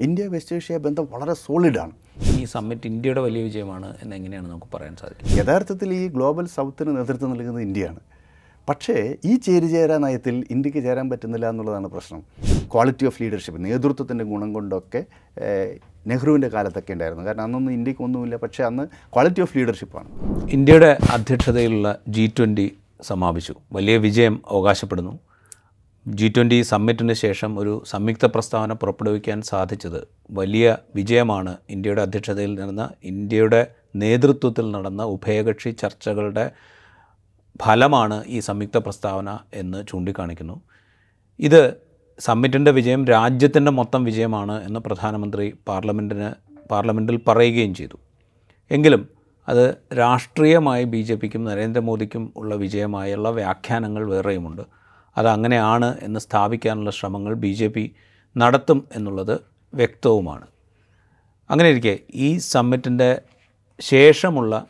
India west Asia ബന്ധം വളരെ സോളിഡാണ് ഈ സമ്മിറ്റ് ഇന്ത്യയുടെ വലിയ വിജയമാണ് എന്നെങ്ങനെയാണ് നമുക്ക് പറയാൻ സാധിക്കും യഥാർത്ഥത്തിൽ ഈ ഗ്ലോബൽ സൗത്തിന് നേതൃത്വം നൽകുന്നത് ഇന്ത്യയാണ്. പക്ഷേ ഈ ചേരിചേരാ നയത്തിൽ ഇന്ത്യയ്ക്ക് ചേരാൻ പറ്റുന്നില്ല എന്നുള്ളതാണ് പ്രശ്നം. ക്വാളിറ്റി ഓഫ് ലീഡർഷിപ്പ് നേതൃത്വത്തിന്റെ ഗുണം കൊണ്ടൊക്കെ നെഹ്റുവിന്റെ കാലത്തൊക്കെ ഉണ്ടായിരുന്നു. കാരണം അന്നൊന്നും ഇന്ത്യയ്ക്ക് ഒന്നുമില്ല. പക്ഷേ അന്ന് ക്വാളിറ്റി ഓഫ് ലീഡർഷിപ്പാണ് ഇന്ത്യയുടെ അധ്യക്ഷതയിലുള്ള ജി ട്വന്റി സമാപിച്ചു. വലിയ വിജയം അവകാശപ്പെടുന്നു. ജി ട്വന്റി സമ്മിറ്റിന് ശേഷം ഒരു സംയുക്ത പ്രസ്താവന പുറപ്പെടുവിക്കാൻ സാധിച്ചത് വലിയ വിജയമാണ് ഇന്ത്യയുടെ അധ്യക്ഷതയിൽ നടന്ന ഇന്ത്യയുടെ നേതൃത്വത്തിൽ നടന്ന ഉഭയകക്ഷി ചർച്ചകളുടെ ഫലമാണ് ഈ സംയുക്ത പ്രസ്താവന എന്ന് ചൂണ്ടിക്കാണിക്കുന്നു. ഇത് സമ്മിറ്റിന്റെ വിജയം രാജ്യത്തിന്റെ മൊത്തം വിജയമാണ് എന്ന് പ്രധാനമന്ത്രി പാർലമെന്റിന് പാർലമെന്റിൽ പറയുകയും ചെയ്തു. എങ്കിലും അത് രാഷ്ട്രീയമായി ബി ജെ പിക്കും നരേന്ദ്രമോദിക്കും ഉള്ള വിജയമായുള്ള വ്യാഖ്യാനങ്ങൾ വേറെയുമുണ്ട്. അത് അങ്ങനെയാണ് എന്ന് സ്ഥാപിക്കാനുള്ള ശ്രമങ്ങൾ ബി ജെ പി നടത്തും എന്നുള്ളത് വ്യക്തവുമാണ്. അങ്ങനെ ഇരിക്കെ ഈ സമ്മിറ്റിന്റെ ശേഷമുള്ള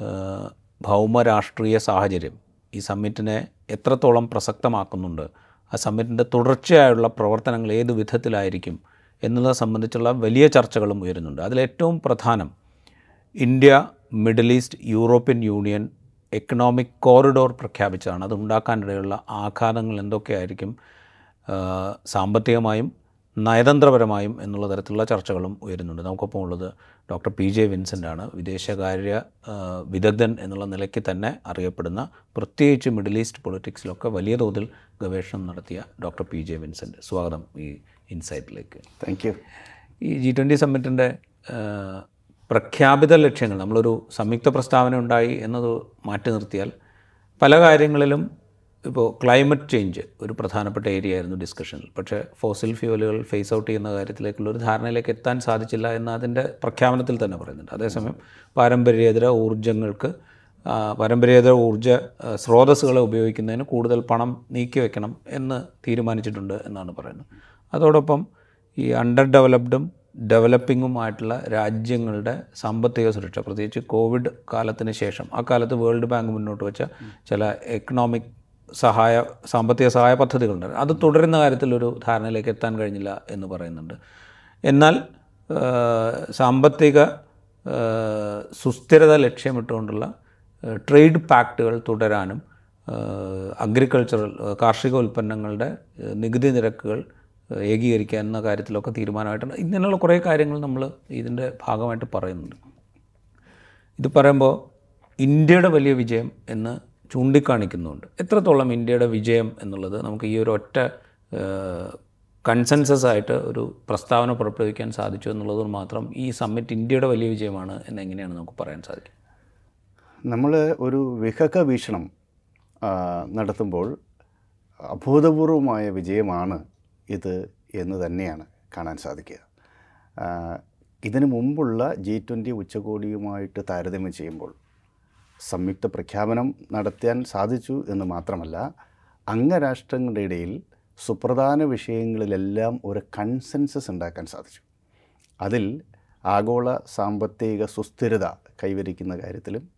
ഭൗമ ഭൗമരാഷ്ട്രീയ സാഹചര്യം ഈ സമ്മിറ്റിനെ എത്രത്തോളം പ്രസക്തമാക്കുന്നുണ്ട് ആ സമ്മിറ്റിന്റെ തുടർച്ചയായുള്ള പ്രവർത്തനങ്ങൾ ഏത് വിധത്തിലായിരിക്കും എന്നുള്ളത് സംബന്ധിച്ചുള്ള വലിയ ചർച്ചകളും ഉയരുന്നുണ്ട്. അതിലേറ്റവും പ്രധാനം India Middle East European Union economic corridor പ്രഖ്യാപിച്ചതാണ്. അത് ഉണ്ടാക്കാനിടയുള്ള ആഘാതങ്ങൾ എന്തൊക്കെയായിരിക്കും? സാമ്പത്തികമായും നയതന്ത്രപരമായും എന്നുള്ള തരത്തിലുള്ള ചർച്ചകളും ഉയരുന്നുണ്ട്. നമുക്കൊപ്പം ഉള്ളത് ഡോക്ടർ പി ജെ വിൻസെന്റ് ആണ് വിദേശകാര്യ വിദഗ്ധൻ എന്നുള്ള നിലയ്ക്ക് തന്നെ അറിയപ്പെടുന്ന പ്രത്യേകിച്ച് മിഡിൽ ഈസ്റ്റ് പൊളിറ്റിക്സിലൊക്കെ വലിയ തോതിൽ ഗവേഷണം നടത്തിയ ഡോക്ടർ പി ജെ വിൻസെന്റ് സ്വാഗതം ഈ ഇൻസൈറ്റിലേക്ക്. Thank you. ഈ ജി ട്വന്റി സമ്മിറ്റിന്റെ പ്രഖ്യാപിത ലക്ഷ്യങ്ങൾ നമ്മളൊരു സംയുക്ത പ്രസ്താവന ഉണ്ടായി എന്നത് മാറ്റി നിർത്തിയാൽ പല കാര്യങ്ങളിലും ഇപ്പോൾ ക്ലൈമറ്റ് ചേഞ്ച് ഒരു പ്രധാനപ്പെട്ട ഏരിയ ആയിരുന്നു ഡിസ്കഷനിൽ പക്ഷേ ഫോസിൽ ഫ്യൂവലുകൾ ഫേസ് ഔട്ട് ചെയ്യുന്ന കാര്യത്തിലേക്കുള്ള ഒരു ധാരണയിലേക്ക് എത്താൻ സാധിച്ചില്ല എന്ന് അതിന്റെ പ്രഖ്യാപനത്തിൽ തന്നെ പറയുന്നുണ്ട്. അതേസമയം പാരമ്പര്യേതര ഊർജങ്ങൾക്ക് പാരമ്പര്യേതര ഊർജ സ്രോതസ്സുകളെ ഉപയോഗിക്കുന്നതിന് കൂടുതൽ പണം നീക്കി വെക്കണം എന്ന് തീരുമാനിച്ചിട്ടുണ്ട് എന്നാണ് പറയുന്നത്. അതോടൊപ്പം ഈ അണ്ടർ ഡെവലപ്ഡും ഡെവലപ്പിങ്ങുമായിട്ടുള്ള രാജ്യങ്ങളുടെ സാമ്പത്തിക സുരക്ഷ. പ്രത്യേകിച്ച് കോവിഡ് കാലത്തിന് ശേഷം. ആ കാലത്ത് വേൾഡ് ബാങ്ക് മുന്നോട്ട് വെച്ച ചില എക്കണോമിക് സഹായ സാമ്പത്തിക സഹായ പദ്ധതികളുണ്ട്. അത് തുടരുന്ന കാര്യത്തിലൊരു ധാരണയിലേക്ക് എത്താൻ കഴിഞ്ഞില്ല എന്ന് പറയുന്നുണ്ട്. എന്നാൽ സാമ്പത്തിക സുസ്ഥിരത ലക്ഷ്യമിട്ടുകൊണ്ടുള്ള ട്രേഡ് പാക്റ്റുകൾ തുടരാനും അഗ്രികൾച്ചറൽ കാർഷിക ഉൽപ്പന്നങ്ങളുടെ നികുതി നിരക്കുകൾ ആ, ഏകീകരിക്കുക എന്ന കാര്യത്തിലൊക്കെ തീരുമാനമായിട്ടുണ്ട്. ഇങ്ങനെയുള്ള കുറേ കാര്യങ്ങൾ നമ്മൾ ഇതിന്റെ ഭാഗമായിട്ട് പറയുന്നുണ്ട്. ഇത് പറയുമ്പോൾ ഇന്ത്യയുടെ വലിയ വിജയം എന്ന് ചൂണ്ടിക്കാണിക്കുന്നുണ്ട്. എത്രത്തോളം ഇന്ത്യയുടെ വിജയം എന്നുള്ളത് നമുക്ക് ഈ ഒരു ഒറ്റ കൺസെൻസസ് ആയിട്ട് ഒരു പ്രസ്താവന പുറപ്പെടുവിക്കാൻ സാധിച്ചു എന്നുള്ളത് മാത്രം ഈ സമ്മിറ്റ് ഇന്ത്യയുടെ വലിയ വിജയമാണ് എന്ന് എങ്ങനെയാണ് നമുക്ക് പറയാൻ സാധിക്കും? നമ്മൾ ഒരു വിഹക വീക്ഷണം നടത്തുമ്പോൾ അഭൂതപൂർവമായ വിജയമാണ് ഇത് എന്ന് തന്നെയാണ് കാണാൻ സാധിക്കുക. ഇതിനു മുമ്പുള്ള ജി ട്വന്റി ഉച്ചകോടിയുമായിട്ട് താരതമ്യം ചെയ്യുമ്പോൾ സംയുക്ത പ്രഖ്യാപനം നടത്താൻ സാധിച്ചു എന്ന് മാത്രമല്ല അംഗരാഷ്ട്രങ്ങളുടെ ഇടയിൽ സുപ്രധാന വിഷയങ്ങളിലെല്ലാം ഒരു കൺസെൻസസ് ഉണ്ടാക്കാൻ സാധിച്ചു. അതിൽ ആഗോള സാമ്പത്തിക സുസ്ഥിരത കൈവരിക്കുന്ന കാര്യത്തിലും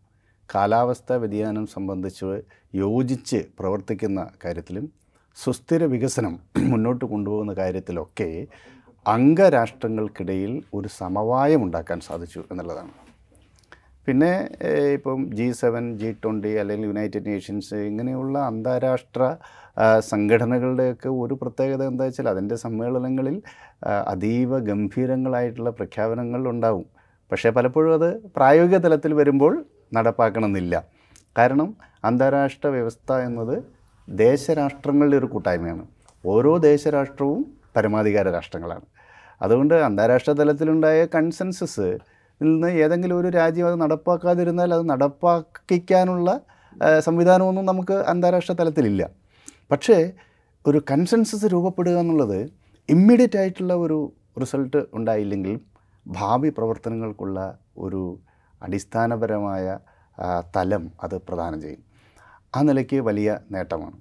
കാലാവസ്ഥാ വ്യതിയാനം സംബന്ധിച്ച് യോജിച്ച് പ്രവർത്തിക്കുന്ന കാര്യത്തിലും സുസ്ഥിര വികസനം മുന്നോട്ട് കൊണ്ടുപോകുന്ന കാര്യത്തിലൊക്കെ അംഗരാഷ്ട്രങ്ങൾക്കിടയിൽ ഒരു സമവായം ഉണ്ടാക്കാൻ സാധിച്ചു എന്നുള്ളതാണ്. പിന്നെ ഇപ്പം ജി സെവൻ ജി ട്വന്റി അല്ലെങ്കിൽ യുണൈറ്റഡ് നേഷൻസ് ഇങ്ങനെയുള്ള അന്താരാഷ്ട്ര സംഘടനകളുടെയൊക്കെ ഒരു പ്രത്യേകത എന്താ വെച്ചാൽ അതിന്റെ സമ്മേളനങ്ങളിൽ അതീവ ഗംഭീരങ്ങളായിട്ടുള്ള പ്രഖ്യാപനങ്ങൾ ഉണ്ടാവും. പക്ഷേ പലപ്പോഴും അത് പ്രായോഗിക തലത്തിൽ വരുമ്പോൾ നടപ്പാക്കണമെന്നില്ല. കാരണം അന്താരാഷ്ട്ര വ്യവസ്ഥ എന്നത് ദേശരാഷ്ട്രങ്ങളുടെ ഒരു കൂട്ടായ്മയാണ്. ഓരോ ദേശരാഷ്ട്രവും പരമാധികാര രാഷ്ട്രങ്ങളാണ്. അതുകൊണ്ട് അന്താരാഷ്ട്ര തലത്തിലുണ്ടായ കൺസെൻസസ് നിന്ന് ഏതെങ്കിലും ഒരു രാജ്യം അത് നടപ്പാക്കാതിരുന്നാൽ അത് നടപ്പാക്കിക്കാനുള്ള സംവിധാനമൊന്നും നമുക്ക് അന്താരാഷ്ട്ര തലത്തിലില്ല. പക്ഷേ ഒരു കൺസെൻസസ് രൂപപ്പെടുക എന്നുള്ളത് ഇമ്മീഡിയറ്റ് ആയിട്ടുള്ള ഒരു റിസൾട്ട് ഉണ്ടായില്ലെങ്കിൽ ഭാവി പ്രവർത്തനങ്ങൾക്കുള്ള ഒരു അടിസ്ഥാനപരമായ തലം അത് പ്രദാനം ചെയ്യും. ആ നിലയ്ക്ക് വലിയ നേട്ടമാണ്.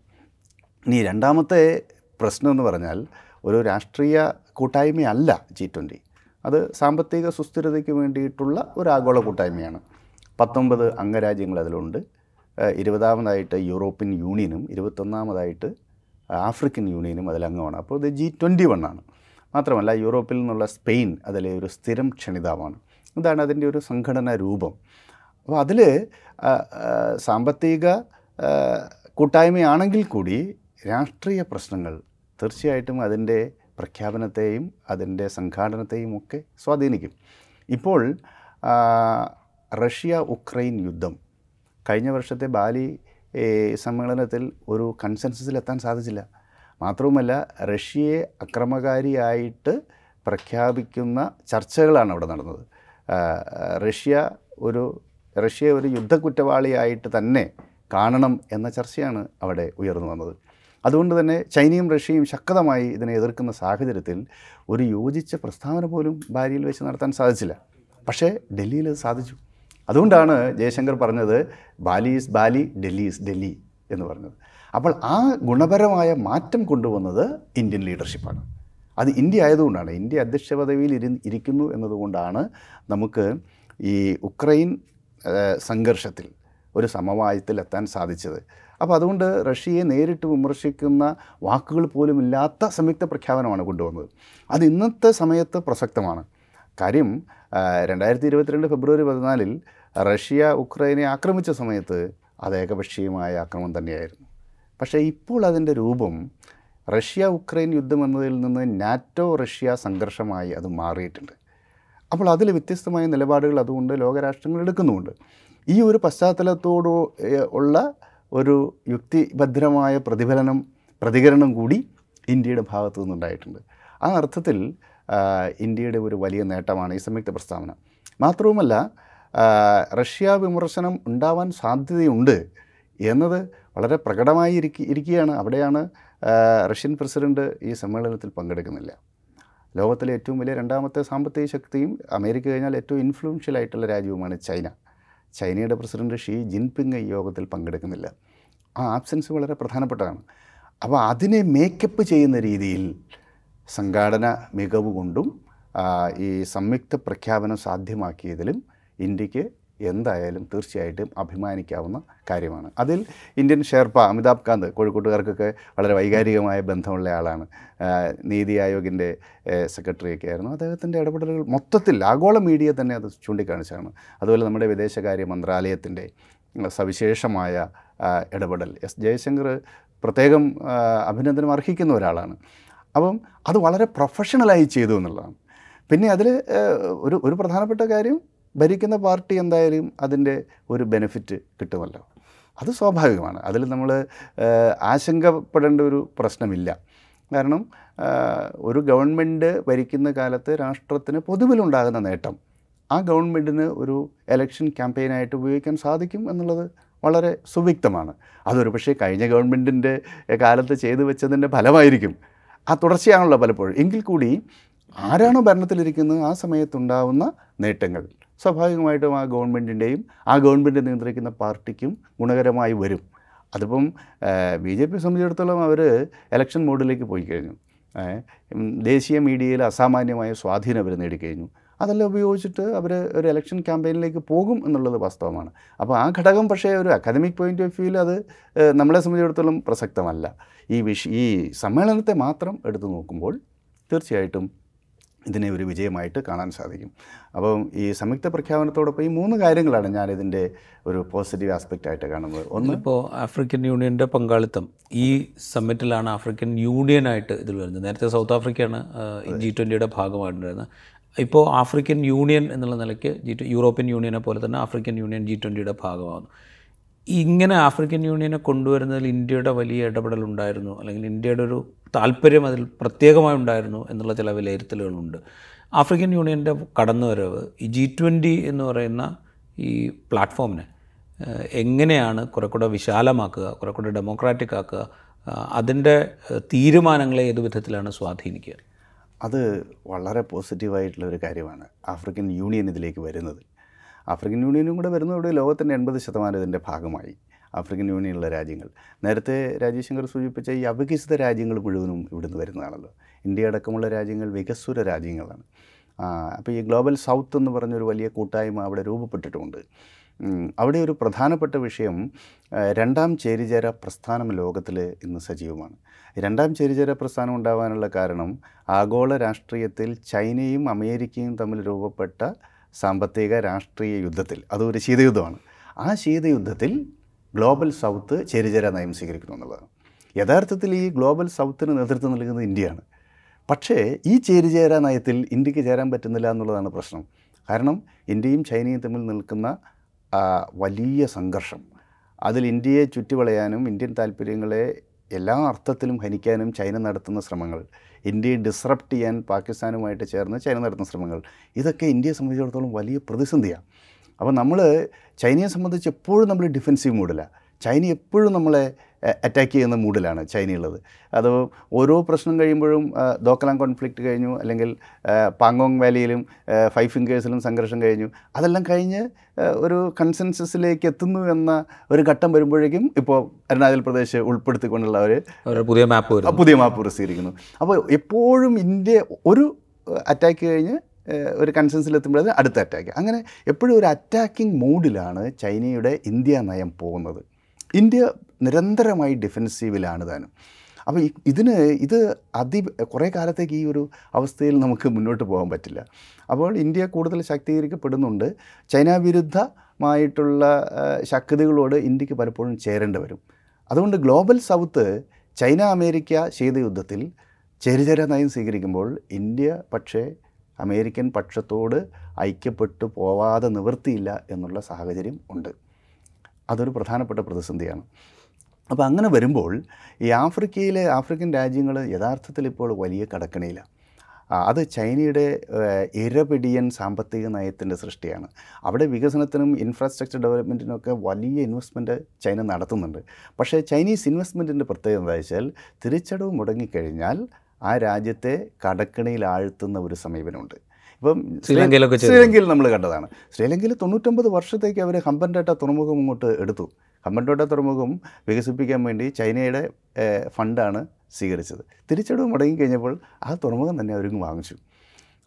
ഇനി രണ്ടാമത്തെ പ്രശ്നം എന്ന് പറഞ്ഞാൽ ഒരു രാഷ്ട്രീയ കൂട്ടായ്മയല്ല ജി ട്വന്റി അത് സാമ്പത്തിക സുസ്ഥിരതയ്ക്ക് വേണ്ടിയിട്ടുള്ള ഒരു ആഗോള കൂട്ടായ്മയാണ്. പത്തൊമ്പത് അംഗരാജ്യങ്ങൾ അതിലുണ്ട്. ഇരുപതാമതായിട്ട് യൂറോപ്യൻ യൂണിയനും ഇരുപത്തൊന്നാമതായിട്ട് ആഫ്രിക്കൻ യൂണിയനും അതിലംഗമാണ്. അപ്പോൾ ഇത് ജി ട്വന്റി വണ്ണാണ് മാത്രമല്ല യൂറോപ്പിൽ നിന്നുള്ള സ്പെയിൻ അതിലെ ഒരു സ്ഥിരം ക്ഷണിതാവാണ്. ഇതാണ് അതിന്റെ ഒരു സംഘടനാ രൂപം. അപ്പോൾ അതിൽ സാമ്പത്തിക കൂട്ടായ്മയാണെങ്കിൽ കൂടി രാഷ്ട്രീയ പ്രശ്നങ്ങൾ തീർച്ചയായിട്ടും അതിന്റെ പ്രഖ്യാപനത്തെയും അതിന്റെ സംഘാടനത്തെയും ഒക്കെ സ്വാധീനിക്കും. ഇപ്പോൾ റഷ്യ ഉക്രൈൻ യുദ്ധം. കഴിഞ്ഞ വർഷത്തെ ബാലി സമ്മേളനത്തിൽ ഒരു കൺസെൻസസിലെത്താൻ സാധിച്ചില്ല. മാത്രവുമല്ല റഷ്യയെ അക്രമകാരിയായിട്ട് പ്രഖ്യാപിക്കുന്ന ചർച്ചകളാണ് അവിടെ നടന്നത്. റഷ്യ ഒരു റഷ്യ ഒരു യുദ്ധക്കുറ്റവാളിയായിട്ട് തന്നെ കാണണം എന്ന ചർച്ചയാണ് അവിടെ ഉയർന്നു വന്നത്. അതുകൊണ്ട് തന്നെ ചൈനയും റഷ്യയും ശക്തമായി ഇതിനെ എതിർക്കുന്ന സാഹചര്യത്തിൽ ഒരു യോജിച്ച പ്രസ്താവന പോലും ഭാര്യയിൽ വെച്ച് നടത്താൻ സാധിച്ചില്ല. പക്ഷേ ഡൽഹിയിൽ അത് സാധിച്ചു. അതുകൊണ്ടാണ് ജയശങ്കർ പറഞ്ഞത് Bali is Bali Delhi is Delhi എന്ന് പറഞ്ഞത്. അപ്പോൾ ആ ഗുണപരമായ മാറ്റം കൊണ്ടുവന്നത് ഇന്ത്യൻ ലീഡർഷിപ്പാണ്. അത് ഇന്ത്യ ആയതുകൊണ്ടാണ് ഇന്ത്യ അധ്യക്ഷ പദവിയിൽ ഇരി ഇരിക്കുന്നു എന്നതുകൊണ്ടാണ് നമുക്ക് ഈ ഉക്രൈൻ സംഘർഷത്തിൽ ഒരു സമവായത്തിലെത്താൻ സാധിച്ചത്. അപ്പോൾ അതുകൊണ്ട് റഷ്യയെ നേരിട്ട് വിമർശിക്കുന്ന വാക്കുകൾ പോലും ഇല്ലാത്ത സംയുക്ത പ്രഖ്യാപനമാണ് കൊണ്ടുവന്നത്. അത് ഇന്നത്തെ സമയത്ത് പ്രസക്തമാണ്. കാര്യം രണ്ടായിരത്തി ഇരുപത്തിരണ്ട് ഫെബ്രുവരി പതിനാലിൽ റഷ്യ ഉക്രൈനെ ആക്രമിച്ച സമയത്ത് അത് ഏകപക്ഷീയമായ ആക്രമണം തന്നെയായിരുന്നു. പക്ഷേ ഇപ്പോൾ അതിന്റെ രൂപം റഷ്യ ഉക്രൈൻ യുദ്ധം എന്നതിൽ നിന്ന് നാറ്റോ റഷ്യ സംഘർഷമായി അത് മാറിയിട്ടുണ്ട്. അപ്പോൾ അതിൽ വ്യത്യസ്തമായ നിലപാടുകൾ അതുകൊണ്ട് ലോകരാഷ്ട്രങ്ങൾ എടുക്കുന്നുമുണ്ട്. ഈ ഒരു പശ്ചാത്തലത്തോടു ഉള്ള ഒരു യുക്തിഭദ്രമായ പ്രതിഫലനം പ്രതികരണം കൂടി ഇന്ത്യയുടെ ഭാഗത്തു നിന്നുണ്ടായിട്ടുണ്ട്. ആ അർത്ഥത്തിൽ ഇന്ത്യയുടെ ഒരു വലിയ നേട്ടമാണ് ഈ സംയുക്ത പ്രസ്താവന. മാത്രവുമല്ല റഷ്യ വിമർശനം ഉണ്ടാവാൻ സാധ്യതയുണ്ട് എന്നത് വളരെ പ്രകടമായി ഇരിക്കി ഇരിക്കുകയാണ്. അവിടെയാണ് റഷ്യൻ പ്രസിഡന്റ് ഈ സമ്മേളനത്തിൽ പങ്കെടുക്കുന്നില്ല. ലോകത്തിലെ ഏറ്റവും വലിയ രണ്ടാമത്തെ സാമ്പത്തിക ശക്തിയും അമേരിക്ക കഴിഞ്ഞാൽ ഏറ്റവും ഇൻഫ്ലുവൻഷ്യൽ ആയിട്ടുള്ള രാജ്യവുമാണ് ചൈന. ചൈനയുടെ പ്രസിഡന്റ് ഷീ ജിൻപിങ് ഈ യോഗത്തിൽ പങ്കെടുക്കുന്നില്ല. ആ ആബ്സെൻസ് വളരെ പ്രധാനപ്പെട്ടതാണ്. അപ്പോൾ അതിനെ മേക്കപ്പ് ചെയ്യുന്ന രീതിയിൽ സംഘാടന മികവ് കൊണ്ടും ഈ സംയുക്ത പ്രഖ്യാപനം സാധ്യമാക്കിയതിലും ഇന്ത്യയ്ക്ക് എന്തായാലും തീർച്ചയായിട്ടും അഭിമാനിക്കാവുന്ന കാര്യമാണ്. അതിൽ ഇന്ത്യൻ ഷെർപ്പ അമിതാഭ് കാന്ത് കോഴിക്കോട്ടുകാർക്കൊക്കെ വളരെ വൈകാരികമായ ബന്ധമുള്ള ആളാണ്. നീതി ആയോഗിന്റെ സെക്രട്ടറിയൊക്കെ ആയിരുന്നു. അദ്ദേഹത്തിന്റെ ഇടപെടലുകൾ മൊത്തത്തിൽ ആഗോള മീഡിയ തന്നെ അത് ചൂണ്ടിക്കാണിച്ചാണ്. അതുപോലെ നമ്മുടെ വിദേശകാര്യ മന്ത്രാലയത്തിന്റെ സവിശേഷമായ ഇടപെടൽ. എസ് ജയശങ്കർ പ്രത്യേകം അഭിനന്ദനം അർഹിക്കുന്ന ഒരാളാണ്. അപ്പം അത് വളരെ പ്രൊഫഷണലായി ചെയ്തു എന്നുള്ളതാണ്. പിന്നെ അതിൽ ഒരു ഒരു പ്രധാനപ്പെട്ട കാര്യം ഭരിക്കുന്ന പാർട്ടി എന്തായാലും അതിന്റെ ഒരു ബെനിഫിറ്റ് കിട്ടുമല്ലോ. അത് സ്വാഭാവികമാണ്. അതിൽ നമ്മൾ ആശങ്കപ്പെടേണ്ട ഒരു പ്രശ്നമില്ല. കാരണം ഒരു ഗവൺമെന്റ് ഭരിക്കുന്ന കാലത്ത് രാഷ്ട്രത്തിന് പൊതുവിലുണ്ടാകുന്ന നേട്ടം ആ ഗവൺമെന്റിന് ഒരു എലക്ഷൻ ക്യാമ്പയിനായിട്ട് ഉപയോഗിക്കാൻ സാധിക്കും എന്നുള്ളത് വളരെ സുവ്യക്തമാണ്. അതൊരു പക്ഷേ കഴിഞ്ഞ ഗവൺമെന്റിന്റെ കാലത്ത് ചെയ്തു വെച്ചതിന്റെ ഫലമായിരിക്കും. ആ തുടർച്ചയാണല്ലോ പലപ്പോഴും. എങ്കിൽ കൂടി ആരാണോ ഭരണത്തിലിരിക്കുന്നത് ആ സമയത്തുണ്ടാവുന്ന നേട്ടങ്ങൾ. സ്വാഭാവികമായിട്ടും ആ ഗവൺമെന്റിന്റെയും ആ ഗവൺമെന്റ് നിയന്ത്രിക്കുന്ന പാർട്ടിക്കും ഗുണകരമായി വരും. അതിപ്പം ബി ജെ പി സംബന്ധിച്ചിടത്തോളം അവർ ഇലക്ഷൻ മോഡിലേക്ക് പോയി കഴിഞ്ഞു. ദേശീയ മീഡിയയിൽ അസാമാന്യമായ സ്വാധീനം അവർ നേടിക്കഴിഞ്ഞു. അതെല്ലാം ഉപയോഗിച്ചിട്ട് അവർ ഒരു ഇലക്ഷൻ ക്യാമ്പയിനിലേക്ക് പോകും എന്നുള്ളത് വാസ്തവമാണ്. അപ്പോൾ ആ ഘടകം പക്ഷേ ഒരു അക്കാദമിക് പോയിന്റ് ഓഫ് വ്യൂവിൽ അത് നമ്മളെ സംബന്ധിച്ചിടത്തോളം പ്രസക്തമല്ല. ഈ വിഷ ഈ സമ്മേളനത്തെ മാത്രം എടുത്തു നോക്കുമ്പോൾ തീർച്ചയായിട്ടും ഇതിനെ ഒരു വിജയമായിട്ട് കാണാൻ സാധിക്കും. അപ്പം ഈ സംയുക്ത പ്രഖ്യാപനത്തോടൊപ്പം ഈ മൂന്ന് കാര്യങ്ങളാണ് ഞാനിതിന്റെ ഒരു പോസിറ്റീവ് ആസ്പെക്റ്റ് ആയിട്ട് കാണുന്നത്. ഒന്ന് ഇപ്പോൾ ആഫ്രിക്കൻ യൂണിയന്റെ പങ്കാളിത്തം. ഈ സമ്മിറ്റിലാണ് ആഫ്രിക്കൻ യൂണിയനായിട്ട് ഇതിൽ വരുന്നത്. നേരത്തെ സൗത്ത് ആഫ്രിക്കയാണ് ജി ട്വന്റിയുടെ ഭാഗമായിട്ടുണ്ടായിരുന്നത്. ഇപ്പോൾ ആഫ്രിക്കൻ യൂണിയൻ എന്നുള്ള നിലയ്ക്ക് ജി യൂറോപ്യൻ യൂണിയനെ പോലെ തന്നെ ആഫ്രിക്കൻ യൂണിയൻ ജി ട്വന്റിയുടെ ഭാഗമാകുന്നു ഇങ്ങനെ ആഫ്രിക്കൻ യൂണിയനെ കൊണ്ടുവരുന്നതിൽ ഇന്ത്യയുടെ വലിയ ഇടപെടൽ ഉണ്ടായിരുന്നു അല്ലെങ്കിൽ ഇന്ത്യയുടെ ഒരു താല്പര്യം അതിൽ പ്രത്യേകമായി ഉണ്ടായിരുന്നു എന്നുള്ള ചില വിലയിരുത്തലുകളുണ്ട്. ആഫ്രിക്കൻ യൂണിയന്റെ കടന്നുവരവ് ഈ ജി ട്വന്റി എന്ന് പറയുന്ന ഈ പ്ലാറ്റ്ഫോമിനെ എങ്ങനെയാണ് കുറെ കൂടെ വിശാലമാക്കുക കുറെ കൂടെ ഡെമോക്രാറ്റിക് ആക്കുക അതിന്റെ തീരുമാനങ്ങളെ ഏത് വിധത്തിലാണ് സ്വാധീനിക്കുക? അത് വളരെ പോസിറ്റീവായിട്ടുള്ള ഒരു കാര്യമാണ് ആഫ്രിക്കൻ യൂണിയൻ ഇതിലേക്ക് വരുന്നത്. ആഫ്രിക്കൻ യൂണിയനും കൂടെ വരുന്നതോടെ ലോകത്തിന്റെ എൺപത് ശതമാനം ഇതിന്റെ ഭാഗമായി. ആഫ്രിക്കൻ യൂണിയനുള്ള രാജ്യങ്ങൾ. നേരത്തെ രാജീവ് ശങ്കർ സൂചിപ്പിച്ച ഈ അവികസിത രാജ്യങ്ങൾ മുഴുവനും ഇവിടുന്ന് വരുന്നതാണല്ലോ. ഇന്ത്യ അടക്കമുള്ള രാജ്യങ്ങൾ വികസ്വര രാജ്യങ്ങളാണ്. അപ്പോൾ ഈ ഗ്ലോബൽ സൗത്ത് എന്ന് പറഞ്ഞൊരു വലിയ കൂട്ടായ്മ അവിടെ രൂപപ്പെട്ടിട്ടുണ്ട്. അവിടെ ഒരു പ്രധാനപ്പെട്ട വിഷയം രണ്ടാം ചേരിചേര പ്രസ്ഥാനം ലോകത്തിൽ ഇന്ന് സജീവമാണ്. രണ്ടാം ചേരിചേര പ്രസ്ഥാനം ഉണ്ടാവാനുള്ള കാരണം ആഗോള രാഷ്ട്രീയത്തിൽ ചൈനയും അമേരിക്കയും തമ്മിൽ രൂപപ്പെട്ട സാമ്പത്തിക രാഷ്ട്രീയ യുദ്ധത്തിൽ അതൊരു ശീതയുദ്ധമാണ്. ആ ശീതയുദ്ധത്തിൽ ഗ്ലോബൽ സൗത്ത് ചേരിചേര നയം സ്വീകരിക്കുന്നു എന്നുള്ളതാണ് യഥാർത്ഥത്തിൽ ഈ ഗ്ലോബൽ സൗത്തിന് നേതൃത്വം നൽകുന്നത് ഇന്ത്യയാണ്. പക്ഷേ ഈ ചേരിചേര നയത്തിൽ ഇന്ത്യയ്ക്ക് ചേരാൻ പറ്റുന്നില്ല എന്നുള്ളതാണ് പ്രശ്നം. കാരണം ഇന്ത്യയും ചൈനയും തമ്മിൽ നിൽക്കുന്ന വലിയ സംഘർഷം. അതിൽ ഇന്ത്യയെ ചുറ്റിവളയാനും ഇന്ത്യൻ താല്പര്യങ്ങളെ എല്ലാ അർത്ഥത്തിലും ഹനിക്കാനും ചൈന നടത്തുന്ന ശ്രമങ്ങൾ. ഇന്ത്യയെ ഡിസ്റപ്റ്റ് ചെയ്യാൻ പാകിസ്ഥാനുമായിട്ട് ചേർന്ന് ചൈന നടത്തുന്ന ശ്രമങ്ങൾ. ഇതൊക്കെ ഇന്ത്യയെ സംബന്ധിച്ചിടത്തോളം വലിയ പ്രതിസന്ധിയാണ്. അപ്പോൾ നമ്മൾ ചൈനയെ സംബന്ധിച്ച് എപ്പോഴും നമ്മൾ ഡിഫെൻസീവ് മൂഡിലാണ് ചൈന എപ്പോഴും നമ്മളെ അറ്റാക്ക് ചെയ്യുന്ന മൂഡിലാണ് ചൈനയുള്ളത് അത് ഓരോ പ്രശ്നം കഴിയുമ്പോഴും ദോക്കലാം കോൺഫ്ലിക്റ്റ് കഴിഞ്ഞു അല്ലെങ്കിൽ പാങ്കോങ് വാലിയിലും ഫൈവ് ഫിംഗേഴ്സിലും സംഘർഷം കഴിഞ്ഞു. അതെല്ലാം കഴിഞ്ഞ് ഒരു കൺസെൻസസിലേക്ക് എത്തുന്നു എന്ന ഒരു ഘട്ടം വരുമ്പോഴേക്കും ഇപ്പോൾ അരുണാചൽ പ്രദേശ് ഉൾപ്പെടുത്തിക്കൊണ്ടുള്ള ഒരു പുതിയ മാപ്പ് പുതിയ മാപ്പ് പ്രസിദ്ധീകരിക്കുന്നു. അപ്പോൾ എപ്പോഴും ഇന്ത്യ ഒരു അറ്റാക്ക് കഴിഞ്ഞ് ഒരു കൺസെൻസിലെത്തുമ്പോഴത് അടുത്ത അറ്റാക്ക് അങ്ങനെ എപ്പോഴും ഒരു അറ്റാക്കിംഗ് മൂഡിലാണ് ചൈനയുടെ ഇന്ത്യ നയം പോകുന്നത്. ഇന്ത്യ നിരന്തരമായി ഡിഫെൻസീവിലാണ് താനും. അപ്പോൾ ഇതിന് ഇത് അതി കുറേ കാലത്തേക്ക് ഈ ഒരു അവസ്ഥയിൽ നമുക്ക് മുന്നോട്ട് പോകാൻ പറ്റില്ല. അപ്പോൾ ഇന്ത്യ കൂടുതൽ ശാക്തീകരിക്കപ്പെടുന്നുണ്ട്. ചൈന വിരുദ്ധമായിട്ടുള്ള ശക്തികളോട് ഇന്ത്യയ്ക്ക് പലപ്പോഴും ചേരേണ്ടി വരും. അതുകൊണ്ട് ഗ്ലോബൽ സൗത്ത് ചൈന അമേരിക്ക ശീതയുദ്ധത്തിൽ ചേരിചേര നയം സ്വീകരിക്കുമ്പോൾ ഇന്ത്യ പക്ഷേ അമേരിക്കൻ പക്ഷത്തോട് ഐക്യപ്പെട്ടു പോവാതെ നിവൃത്തിയില്ല എന്നുള്ള സാഹചര്യം ഉണ്ട്. അതൊരു പ്രധാനപ്പെട്ട പ്രതിസന്ധിയാണ്. അപ്പോൾ അങ്ങനെ വരുമ്പോൾ ഈ ആഫ്രിക്കയിലെ ആഫ്രിക്കൻ രാജ്യങ്ങൾ യഥാർത്ഥത്തിൽ ഇപ്പോൾ വലിയ കടക്കണിയിലാണ് അത് ചൈനയുടെ ഇരപിടിയൻ സാമ്പത്തിക നയത്തിന്റെ സൃഷ്ടിയാണ്. അവിടെ വികസനത്തിനും ഇൻഫ്രാസ്ട്രക്ചർ ഡെവലപ്മെന്റിനും ഒക്കെ വലിയ ഇൻവെസ്റ്റ്മെന്റ് ചൈന നടത്തുന്നുണ്ട്. പക്ഷേ ചൈനീസ് ഇൻവെസ്റ്റ്മെന്റിന്റെ പ്രത്യേകത എന്താ വെച്ചാൽ തിരിച്ചടവ് മുടങ്ങിക്കഴിഞ്ഞാൽ ആ രാജ്യത്തെ കടക്കണിയിൽ ആഴ്ത്തുന്ന ഒരു സമീപനമുണ്ട്. ഇപ്പം ശ്രീലങ്കയിലൊക്കെ ശ്രീലങ്കയിൽ നമ്മൾ കണ്ടതാണ്. ശ്രീലങ്കയിൽ തൊണ്ണൂറ്റൊമ്പത് വർഷത്തേക്ക് അവർ ഹമ്പൻഡേട്ട തുറമുഖം ഇങ്ങോട്ട് എടുത്തു. ഹമ്പൻഡോട്ട തുറമുഖം വികസിപ്പിക്കാൻ വേണ്ടി ചൈനയുടെ ഫണ്ടാണ് സ്വീകരിച്ചത്. തിരിച്ചടവ് മുടങ്ങി കഴിഞ്ഞപ്പോൾ ആ തുറമുഖം തന്നെ അവരിങ്ങ് വാങ്ങിച്ചു.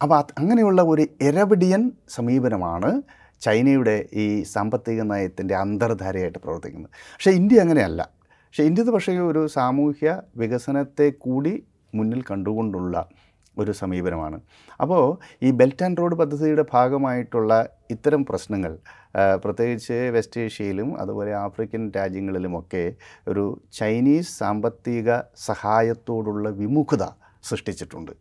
അപ്പോൾ അത് അങ്ങനെയുള്ള ഒരു എരപിടിയൻ സമീപനമാണ് ചൈനയുടെ ഈ സാമ്പത്തിക നയത്തിന്റെ അന്തർധാരയായിട്ട് പ്രവർത്തിക്കുന്നത്. പക്ഷേ ഇന്ത്യ അങ്ങനെയല്ല. പക്ഷേ ഇന്ത്യത് പക്ഷേ ഒരു സാമൂഹ്യ വികസനത്തെ കൂടി മുന്നിൽ കണ്ടുകൊണ്ടുള്ള ഒരു സമീപനമാണ്. അപ്പോൾ ഈ ബെൽറ്റ് ആൻഡ് റോഡ് പദ്ധതിയുടെ ഭാഗമായിട്ടുള്ള ഇത്തരം പ്രശ്നങ്ങൾ പ്രത്യേകിച്ച് വെസ്റ്റ് ഏഷ്യയിലും അതുപോലെ ആഫ്രിക്കൻ രാജ്യങ്ങളിലുമൊക്കെ ഒരു ചൈനീസ് സാമ്പത്തിക സഹായത്തോടുള്ള വിമുഖത സൃഷ്ടിച്ചിട്ടുണ്ട്.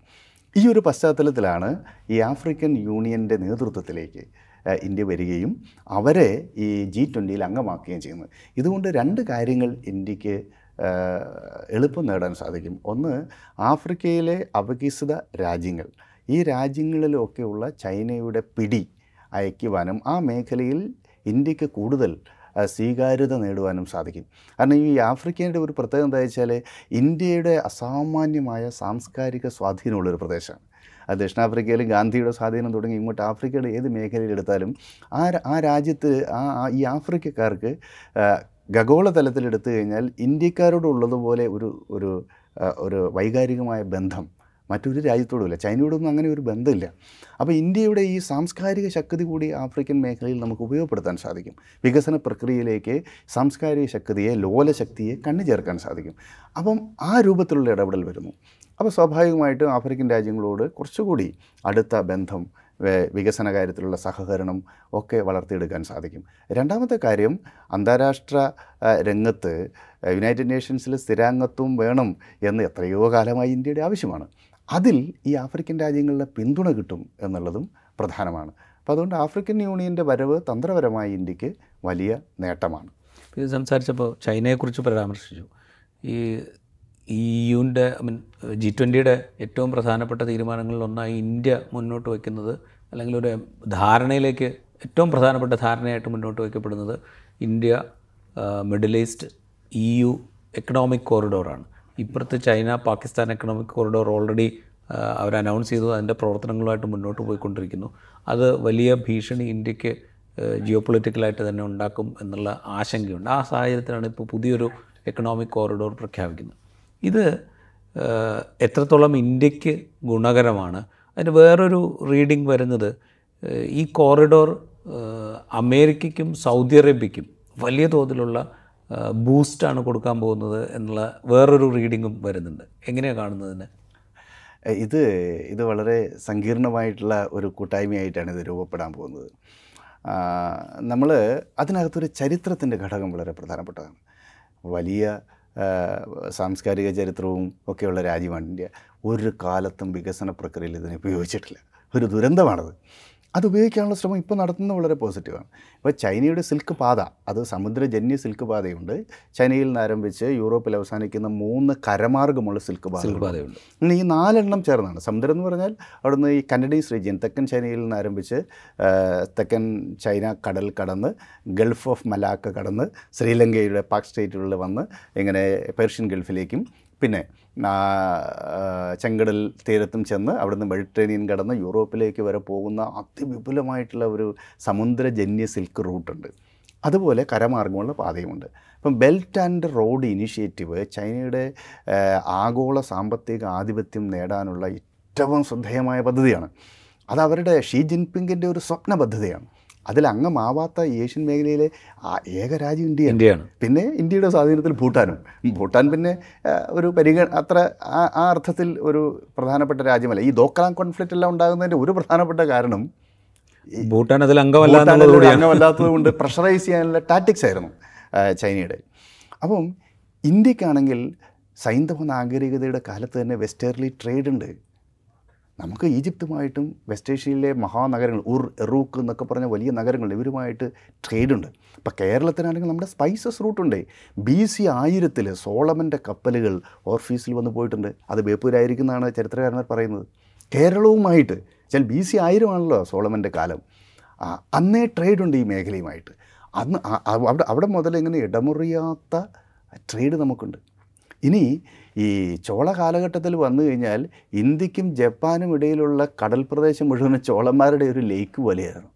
ഈ ഒരു പശ്ചാത്തലത്തിലാണ് ഈ ആഫ്രിക്കൻ യൂണിയന്റെ നേതൃത്വത്തിലേക്ക് ഇന്ത്യ വരികയും അവരെ ഈ ജി ട്വന്റിയിൽ അംഗമാക്കുകയും ചെയ്യുന്നത്. ഇതുകൊണ്ട് രണ്ട് കാര്യങ്ങൾ ഇന്ത്യയ്ക്ക് എളുപ്പം നേടാൻ സാധിക്കും. ഒന്ന് ആഫ്രിക്കയിലെ അപകീസിത രാജ്യങ്ങൾ. ഈ രാജ്യങ്ങളിലൊക്കെയുള്ള ചൈനയുടെ പിടി അയക്കുവാനും ആ മേഖലയിൽ ഇന്ത്യയ്ക്ക് കൂടുതൽ സ്വീകാര്യത നേടുവാനും സാധിക്കും. കാരണം ഈ ആഫ്രിക്കയുടെ ഒരു പ്രത്യേകത എന്താ വെച്ചാൽ ഇന്ത്യയുടെ അസാമാന്യമായ സാംസ്കാരിക സ്വാധീനമുള്ളൊരു പ്രദേശമാണ്. അത് ദക്ഷിണാഫ്രിക്കയിൽ ഗാന്ധിയുടെ സ്വാധീനം തുടങ്ങി ഇങ്ങോട്ട് ആഫ്രിക്കയുടെ ഏത് മേഖലയിലെടുത്താലും ആ ആ രാജ്യത്ത് ആ ഈ ആഫ്രിക്കക്കാർക്ക് ഖഗോള തലത്തിൽ എടുത്തു കഴിഞ്ഞാൽ ഇന്ത്യക്കാരോടുള്ളതുപോലെ ഒരു ഒരു ഒരു വൈകാരികമായ ബന്ധം മറ്റൊരു രാജ്യത്തോടുമില്ല. ചൈനയോടൊന്നും അങ്ങനെ ഒരു ബന്ധമില്ല. അപ്പോൾ ഇന്ത്യയുടെ ഈ സാംസ്കാരിക ശക്തി കൂടി ആഫ്രിക്കൻ മേഖലയിൽ നമുക്ക് ഉപയോഗപ്പെടുത്താൻ സാധിക്കും. വികസന പ്രക്രിയയിലേക്ക് സാംസ്കാരിക ശക്തിയെ ലോലശക്തിയെ കണ്ണു ചേർക്കാൻ സാധിക്കും. അപ്പം ആ രൂപത്തിലുള്ള ഇടപെടൽ വരുന്നു. അപ്പോൾ സ്വാഭാവികമായിട്ടും ആഫ്രിക്കൻ രാജ്യങ്ങളോട് കുറച്ചുകൂടി അടുത്ത ബന്ധം വികസന കാര്യത്തിലുള്ള സഹകരണം ഒക്കെ വളർത്തിയെടുക്കാൻ സാധിക്കും. രണ്ടാമത്തെ കാര്യം അന്താരാഷ്ട്ര രംഗത്ത് യുണൈറ്റഡ് നേഷൻസിൽ സ്ഥിരാംഗത്വം വേണം എന്ന് എത്രയോ കാലമായി ഇന്ത്യയുടെ ആവശ്യമാണ്. അതിൽ ഈ ആഫ്രിക്കൻ രാജ്യങ്ങളുടെ പിന്തുണ കിട്ടും എന്നുള്ളതും പ്രധാനമാണ്. അപ്പോൾ അതുകൊണ്ട് ആഫ്രിക്കൻ യൂണിയന്റെ വരവ് തന്ത്രപരമായി ഇന്ത്യയ്ക്ക് വലിയ നേട്ടമാണ്. ഇത് സംസാരിച്ചപ്പോൾ ചൈനയെക്കുറിച്ച് പരാമർശിച്ചു. ഈ ഇ യുന്റെ ഐ മീൻ ജി ട്വന്റിയുടെ ഏറ്റവും പ്രധാനപ്പെട്ട തീരുമാനങ്ങളിലൊന്നായി ഇന്ത്യ മുന്നോട്ട് വയ്ക്കുന്നത് അല്ലെങ്കിൽ ഒരു ധാരണയിലേക്ക് ഏറ്റവും പ്രധാനപ്പെട്ട ധാരണയായിട്ട് മുന്നോട്ട് വയ്ക്കപ്പെടുന്നത് India Middle East E U economic കോറിഡോറാണ് ഇപ്പുറത്ത് China Pakistan economic corridor already അവർ അനൗൺസ് ചെയ്തു. അതിന്റെ പ്രവർത്തനങ്ങളുമായിട്ട് മുന്നോട്ട് പോയിക്കൊണ്ടിരിക്കുന്നു. അത് വലിയ ഭീഷണി ഇന്ത്യയ്ക്ക് ജിയോ പൊളിറ്റിക്കലായിട്ട് തന്നെ ഉണ്ടാക്കും എന്നുള്ള ആശങ്കയുണ്ട്. ആ സാഹചര്യത്തിലാണ് ഇപ്പോൾ പുതിയൊരു എക്കണോമിക് കോറിഡോർ പ്രഖ്യാപിക്കുന്നത്. ഇത് എത്രത്തോളം ഇന്ത്യയ്ക്ക് ഗുണകരമാണ്. അതിന് വേറൊരു റീഡിംഗ് വരുന്നത് ഈ കോറിഡോർ അമേരിക്കയ്ക്കും സൗദി അറേബ്യയ്ക്കും വലിയ തോതിലുള്ള ബൂസ്റ്റാണ് കൊടുക്കാൻ പോകുന്നത് എന്നുള്ള വേറൊരു റീഡിങ്ങും വരുന്നുണ്ട്. എങ്ങനെയാണ് കാണുന്നതിന്? ഇത് ഇത് വളരെ സങ്കീർണമായിട്ടുള്ള ഒരു കൂട്ടായ്മയായിട്ടാണ് ഇത് രൂപപ്പെടാൻ പോകുന്നത്. നമ്മൾ അതിനകത്തൊരു ചരിത്രത്തിന്റെ ഘടകം വളരെ പ്രധാനപ്പെട്ടതാണ്. വലിയ സാംസ്കാരിക ചരിത്രവും ഒക്കെയുള്ള രാജ്യമാണ് ഇന്ത്യ. ഒരു കാലത്തും വികസന പ്രക്രിയയിൽ ഇതിനെ ഉപയോഗിച്ചിട്ടില്ല. ഒരു ദുരന്തമാണത്. അത് ഉപയോഗിക്കാനുള്ള ശ്രമം ഇപ്പോൾ നടത്തുന്നത് വളരെ പോസിറ്റീവാണ്. ഇപ്പോൾ ചൈനയുടെ സിൽക്ക് പാത അത് സമുദ്രജന്യ സിൽക്ക് പാതയുണ്ട്. ചൈനയിൽ നിന്ന് ആരംഭിച്ച് യൂറോപ്പിൽ അവസാനിക്കുന്ന മൂന്ന് കരമാർഗമുള്ള സിൽക്ക് പാത പാതയുണ്ട്. ഇനി ഈ നാലെണ്ണം ചേർന്നാണ്. സമുദ്രം എന്ന് പറഞ്ഞാൽ അവിടുന്ന് ഈ കനഡീസ് റീജിയൻ തെക്കൻ ചൈനയിൽ നിന്ന് ആരംഭിച്ച് തെക്കൻ ചൈന കടൽ കടന്ന് ഗൾഫ് ഓഫ് മലാക്ക കടന്ന് ശ്രീലങ്കയുടെ പാക് സ്റ്റേറ്റുകളിൽ വന്ന് ഇങ്ങനെ പേർഷ്യൻ ഗൾഫിലേക്കും പിന്നെ ചെങ്കടൽ തീരത്തും ചെന്ന് അവിടുന്ന് മെഡിറ്ററേനിയൻ കടന്ന് യൂറോപ്പിലേക്ക് വരെ പോകുന്ന അതിവിപുലമായിട്ടുള്ള ഒരു സമുദ്രജന്യ സിൽക്ക് റൂട്ടുണ്ട്. അതുപോലെ കരമാർഗമുള്ള പാതയുമുണ്ട്. ഇപ്പം ബെൽറ്റ് ആൻഡ് റോഡ് ഇനിഷ്യേറ്റീവ് ചൈനയുടെ ആഗോള സാമ്പത്തിക ആധിപത്യം നേടാനുള്ള ഏറ്റവും ശ്രദ്ധേയമായ പദ്ധതിയാണ്. അത് അവരുടെ ഷീ ജിൻപിങ്ങിന്റെ ഒരു സ്വപ്ന പദ്ധതിയാണ്. അതിൽ അംഗമാവാത്ത ഏഷ്യൻ മേഖലയിലെ ആ ഏക രാജ്യം ഇന്ത്യ. ഇന്ത്യയാണ്. പിന്നെ ഇന്ത്യയുടെ സ്വാധീനത്തിൽ ഭൂട്ടാനും. ഭൂട്ടാൻ പിന്നെ ഒരു പരിഗണ അത്ര ആ അർത്ഥത്തിൽ ഒരു പ്രധാനപ്പെട്ട രാജ്യമല്ല. ഈ ദോക്കലാം കോൺഫ്ലിക്റ്റ് എല്ലാം ഉണ്ടാകുന്നതിന്റെ ഒരു പ്രധാനപ്പെട്ട കാരണം ഭൂട്ടാൻ അതിൽ അംഗമല്ലാത്തത് കൊണ്ട് പ്രഷറൈസ് ചെയ്യാനുള്ള ടാറ്റിക്സ് ആയിരുന്നു ചൈനയുടെ. അപ്പം ഇന്ത്യക്കാണെങ്കിൽ സൈന്ധവ നാഗരികതയുടെ കാലത്ത് തന്നെ വെസ്റ്റേർലി ട്രേഡ് ഉണ്ട്. നമുക്ക് ഈജിപ്തുമായിട്ടും വെസ്റ്റ് ഏഷ്യയിലെ മഹാനഗരങ്ങൾ ഉർ എറൂക്ക് എന്നൊക്കെ പറഞ്ഞ വലിയ നഗരങ്ങൾ ഇവരുമായിട്ട് ട്രേഡ് ഉണ്ട് ഇപ്പോൾ കേരളത്തിനാണെങ്കിൽ നമ്മുടെ സ്പൈസസ് റൂട്ടുണ്ട് ബി സി ആയിരത്തിൽ സോളമന്റെ കപ്പലുകൾ ഓർഫീസിൽ വന്ന് പോയിട്ടുണ്ട്. അത് ബേപ്പൂരായിരിക്കുന്നതാണ് ചരിത്രകാരന്മാർ പറയുന്നത്. കേരളവുമായിട്ട് ചില ബി സി ആയിരമാണല്ലോ സോളമന്റെ കാലം. അന്നേ ട്രേഡ് ഉണ്ട് ഈ മേഖലയുമായിട്ട്. അന്ന് അവിടെ അവിടെ മുതൽ ഇങ്ങനെ ഇടമുറിയാത്ത ട്രേഡ് നമുക്കുണ്ട്. ഇനി ഈ ചോള കാലഘട്ടത്തിൽ വന്നു കഴിഞ്ഞാൽ ഇന്ത്യക്കും ജപ്പാനും ഇടയിലുള്ള കടൽ പ്രദേശം മുഴുവൻ ചോളന്മാരുടെ ഒരു ലേക്ക് പോലെയായിരുന്നു.